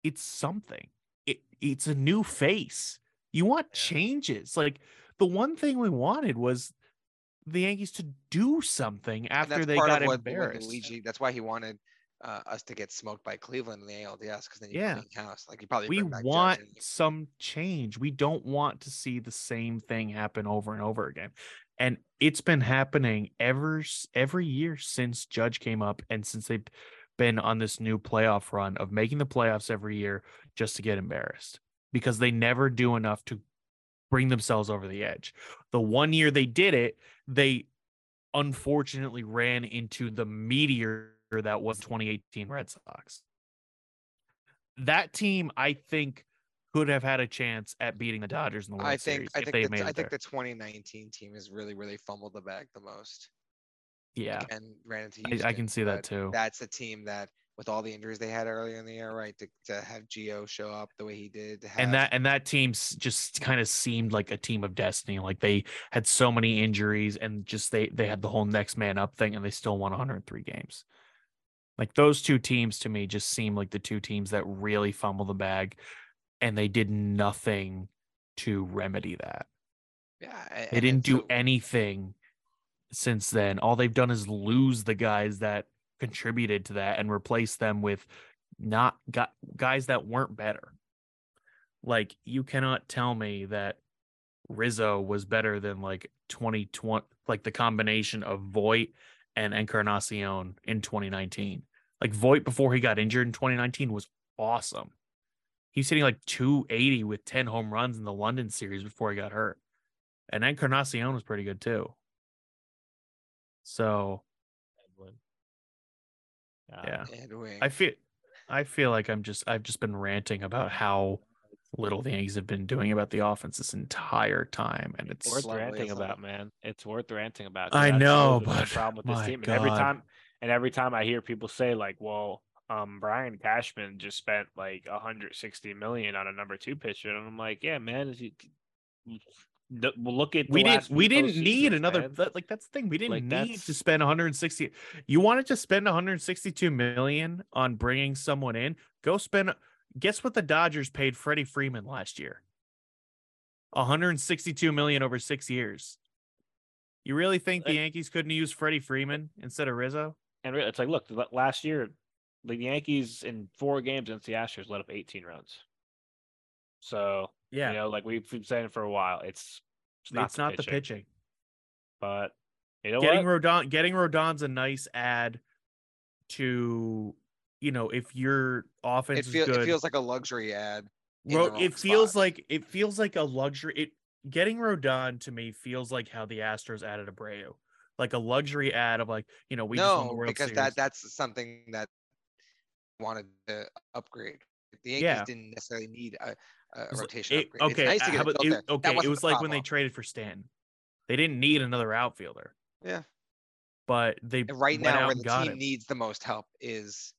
it's something. It it's a new face. You want changes. Like the one thing we wanted was the Yankees to do something after they got of what, what embarrassed. Luigi, that's why he wanted uh, us to get smoked by Cleveland in the ALDS because then you Yeah. clean house. Like you probably we Judge want some change. We don't want to see the same thing happen over and over again. And it's been happening ever every year since Judge came up and since they've been on this new playoff run of making the playoffs every year just to get embarrassed because they never do enough to bring themselves over the edge. The one year they did it, they unfortunately ran into the meteor that was 2018 Red Sox. That team, I think, could have had a chance at beating the Dodgers in the World I think Series I think they the, I think there. the 2019 team has really really fumbled the bag the most yeah, and ran into. I, I can see that too. That's a team that with all the injuries they had earlier in the year, right? To, to have Gio show up the way he did, have, and that and that team just kind of seemed like a team of destiny. Like they had so many injuries and just they they had the whole next man up thing, and they still won 103 games. Like those two teams to me just seem like the two teams that really fumble the bag, and they did nothing to remedy that. yeah, They didn't do so- anything since then. All they've done is lose the guys that contributed to that and replace them with not got guys that weren't better. Like you cannot tell me that Rizzo was better than like 2020 like the combination of Voit and Encarnacion in 2019. Like Voit before he got injured in 2019 was awesome. He's hitting like 280 with 10 home runs in the London series before he got hurt. And Encarnacion was pretty good too. So Edwin. yeah. Edwin. I feel I feel like I'm just I've just been ranting about how little the Yankees have been doing about the offense this entire time. And it's worth ranting isn't about, man. It's worth ranting about. I know, always been my but problem with this my team. And every time, and every time I hear people say like, "Well, um, Brian Cashman just spent like 160 million on a number two pitcher," and I'm like, "Yeah, man, is he?" the- look at the we didn't we didn't need postseasons, another man. that, like that's the thing we didn't Like, need that's- to spend 160 you wanted to spend 162 million on bringing someone in go spend guess what the dodgers paid freddie freeman last year? 162 million over six years. You really think the yankees couldn't use freddie freeman instead of rizzo? And it's like, look, last year, the Yankees in four games against the Astros let up 18 runs. So yeah. you know, like we've been saying for a while, it's it's not, the pitching, pitching. But you know getting what? rodon getting rodon's a nice add to you know if your offense it, is feel, good it feels like a luxury ad. Ro- it feels spot. like it feels like a luxury. It getting Rodon to me feels like how the Astros added Abreu, like a luxury ad of like you know we just won the no, World because Series. that that's something that wanted to upgrade. The Yankees Yeah. didn't necessarily need a, a rotation it- upgrade. okay, it's nice to get it about- it- okay, it was like when they traded for Stanton. They didn't need another outfielder, Yeah. but they And right now, where the team him. needs the most help is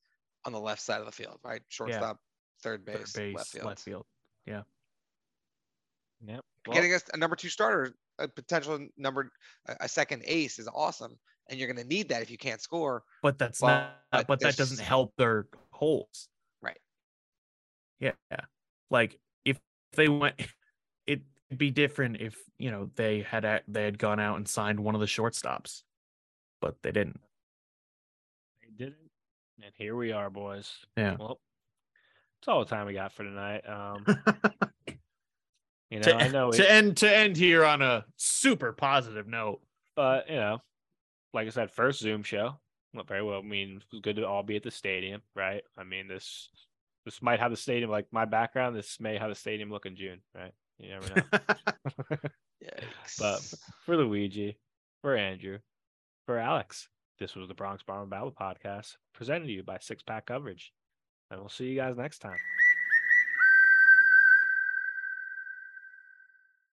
on the left side of the field, right? Shortstop, third Third base, base, left field. left field. Yep. Getting us a number two starter, a potential number, a, a second ace is awesome, and you're going to need that if you can't score. But that's Well, not. but But that doesn't help their holes. Right. Yeah. Like if they went, it'd be different if you know they had a- they had gone out and signed one of the shortstops, but they didn't. They didn't. And here we are, boys. Yeah. Well, it's all the time we got for tonight. Um, you know, to, I know, to it, end to end here on a super positive note. but you know, like I said, first Zoom show. Not very well. I mean, it was good to all be at the stadium, right? I mean, this this might have the stadium like my background. This may have the stadium look in June, right? You never know. but for Luigi, for Andrew, for Alex, this was the Bronx Bomber Battle Podcast presented to you by Six Pack Coverage. And we'll see you guys next time.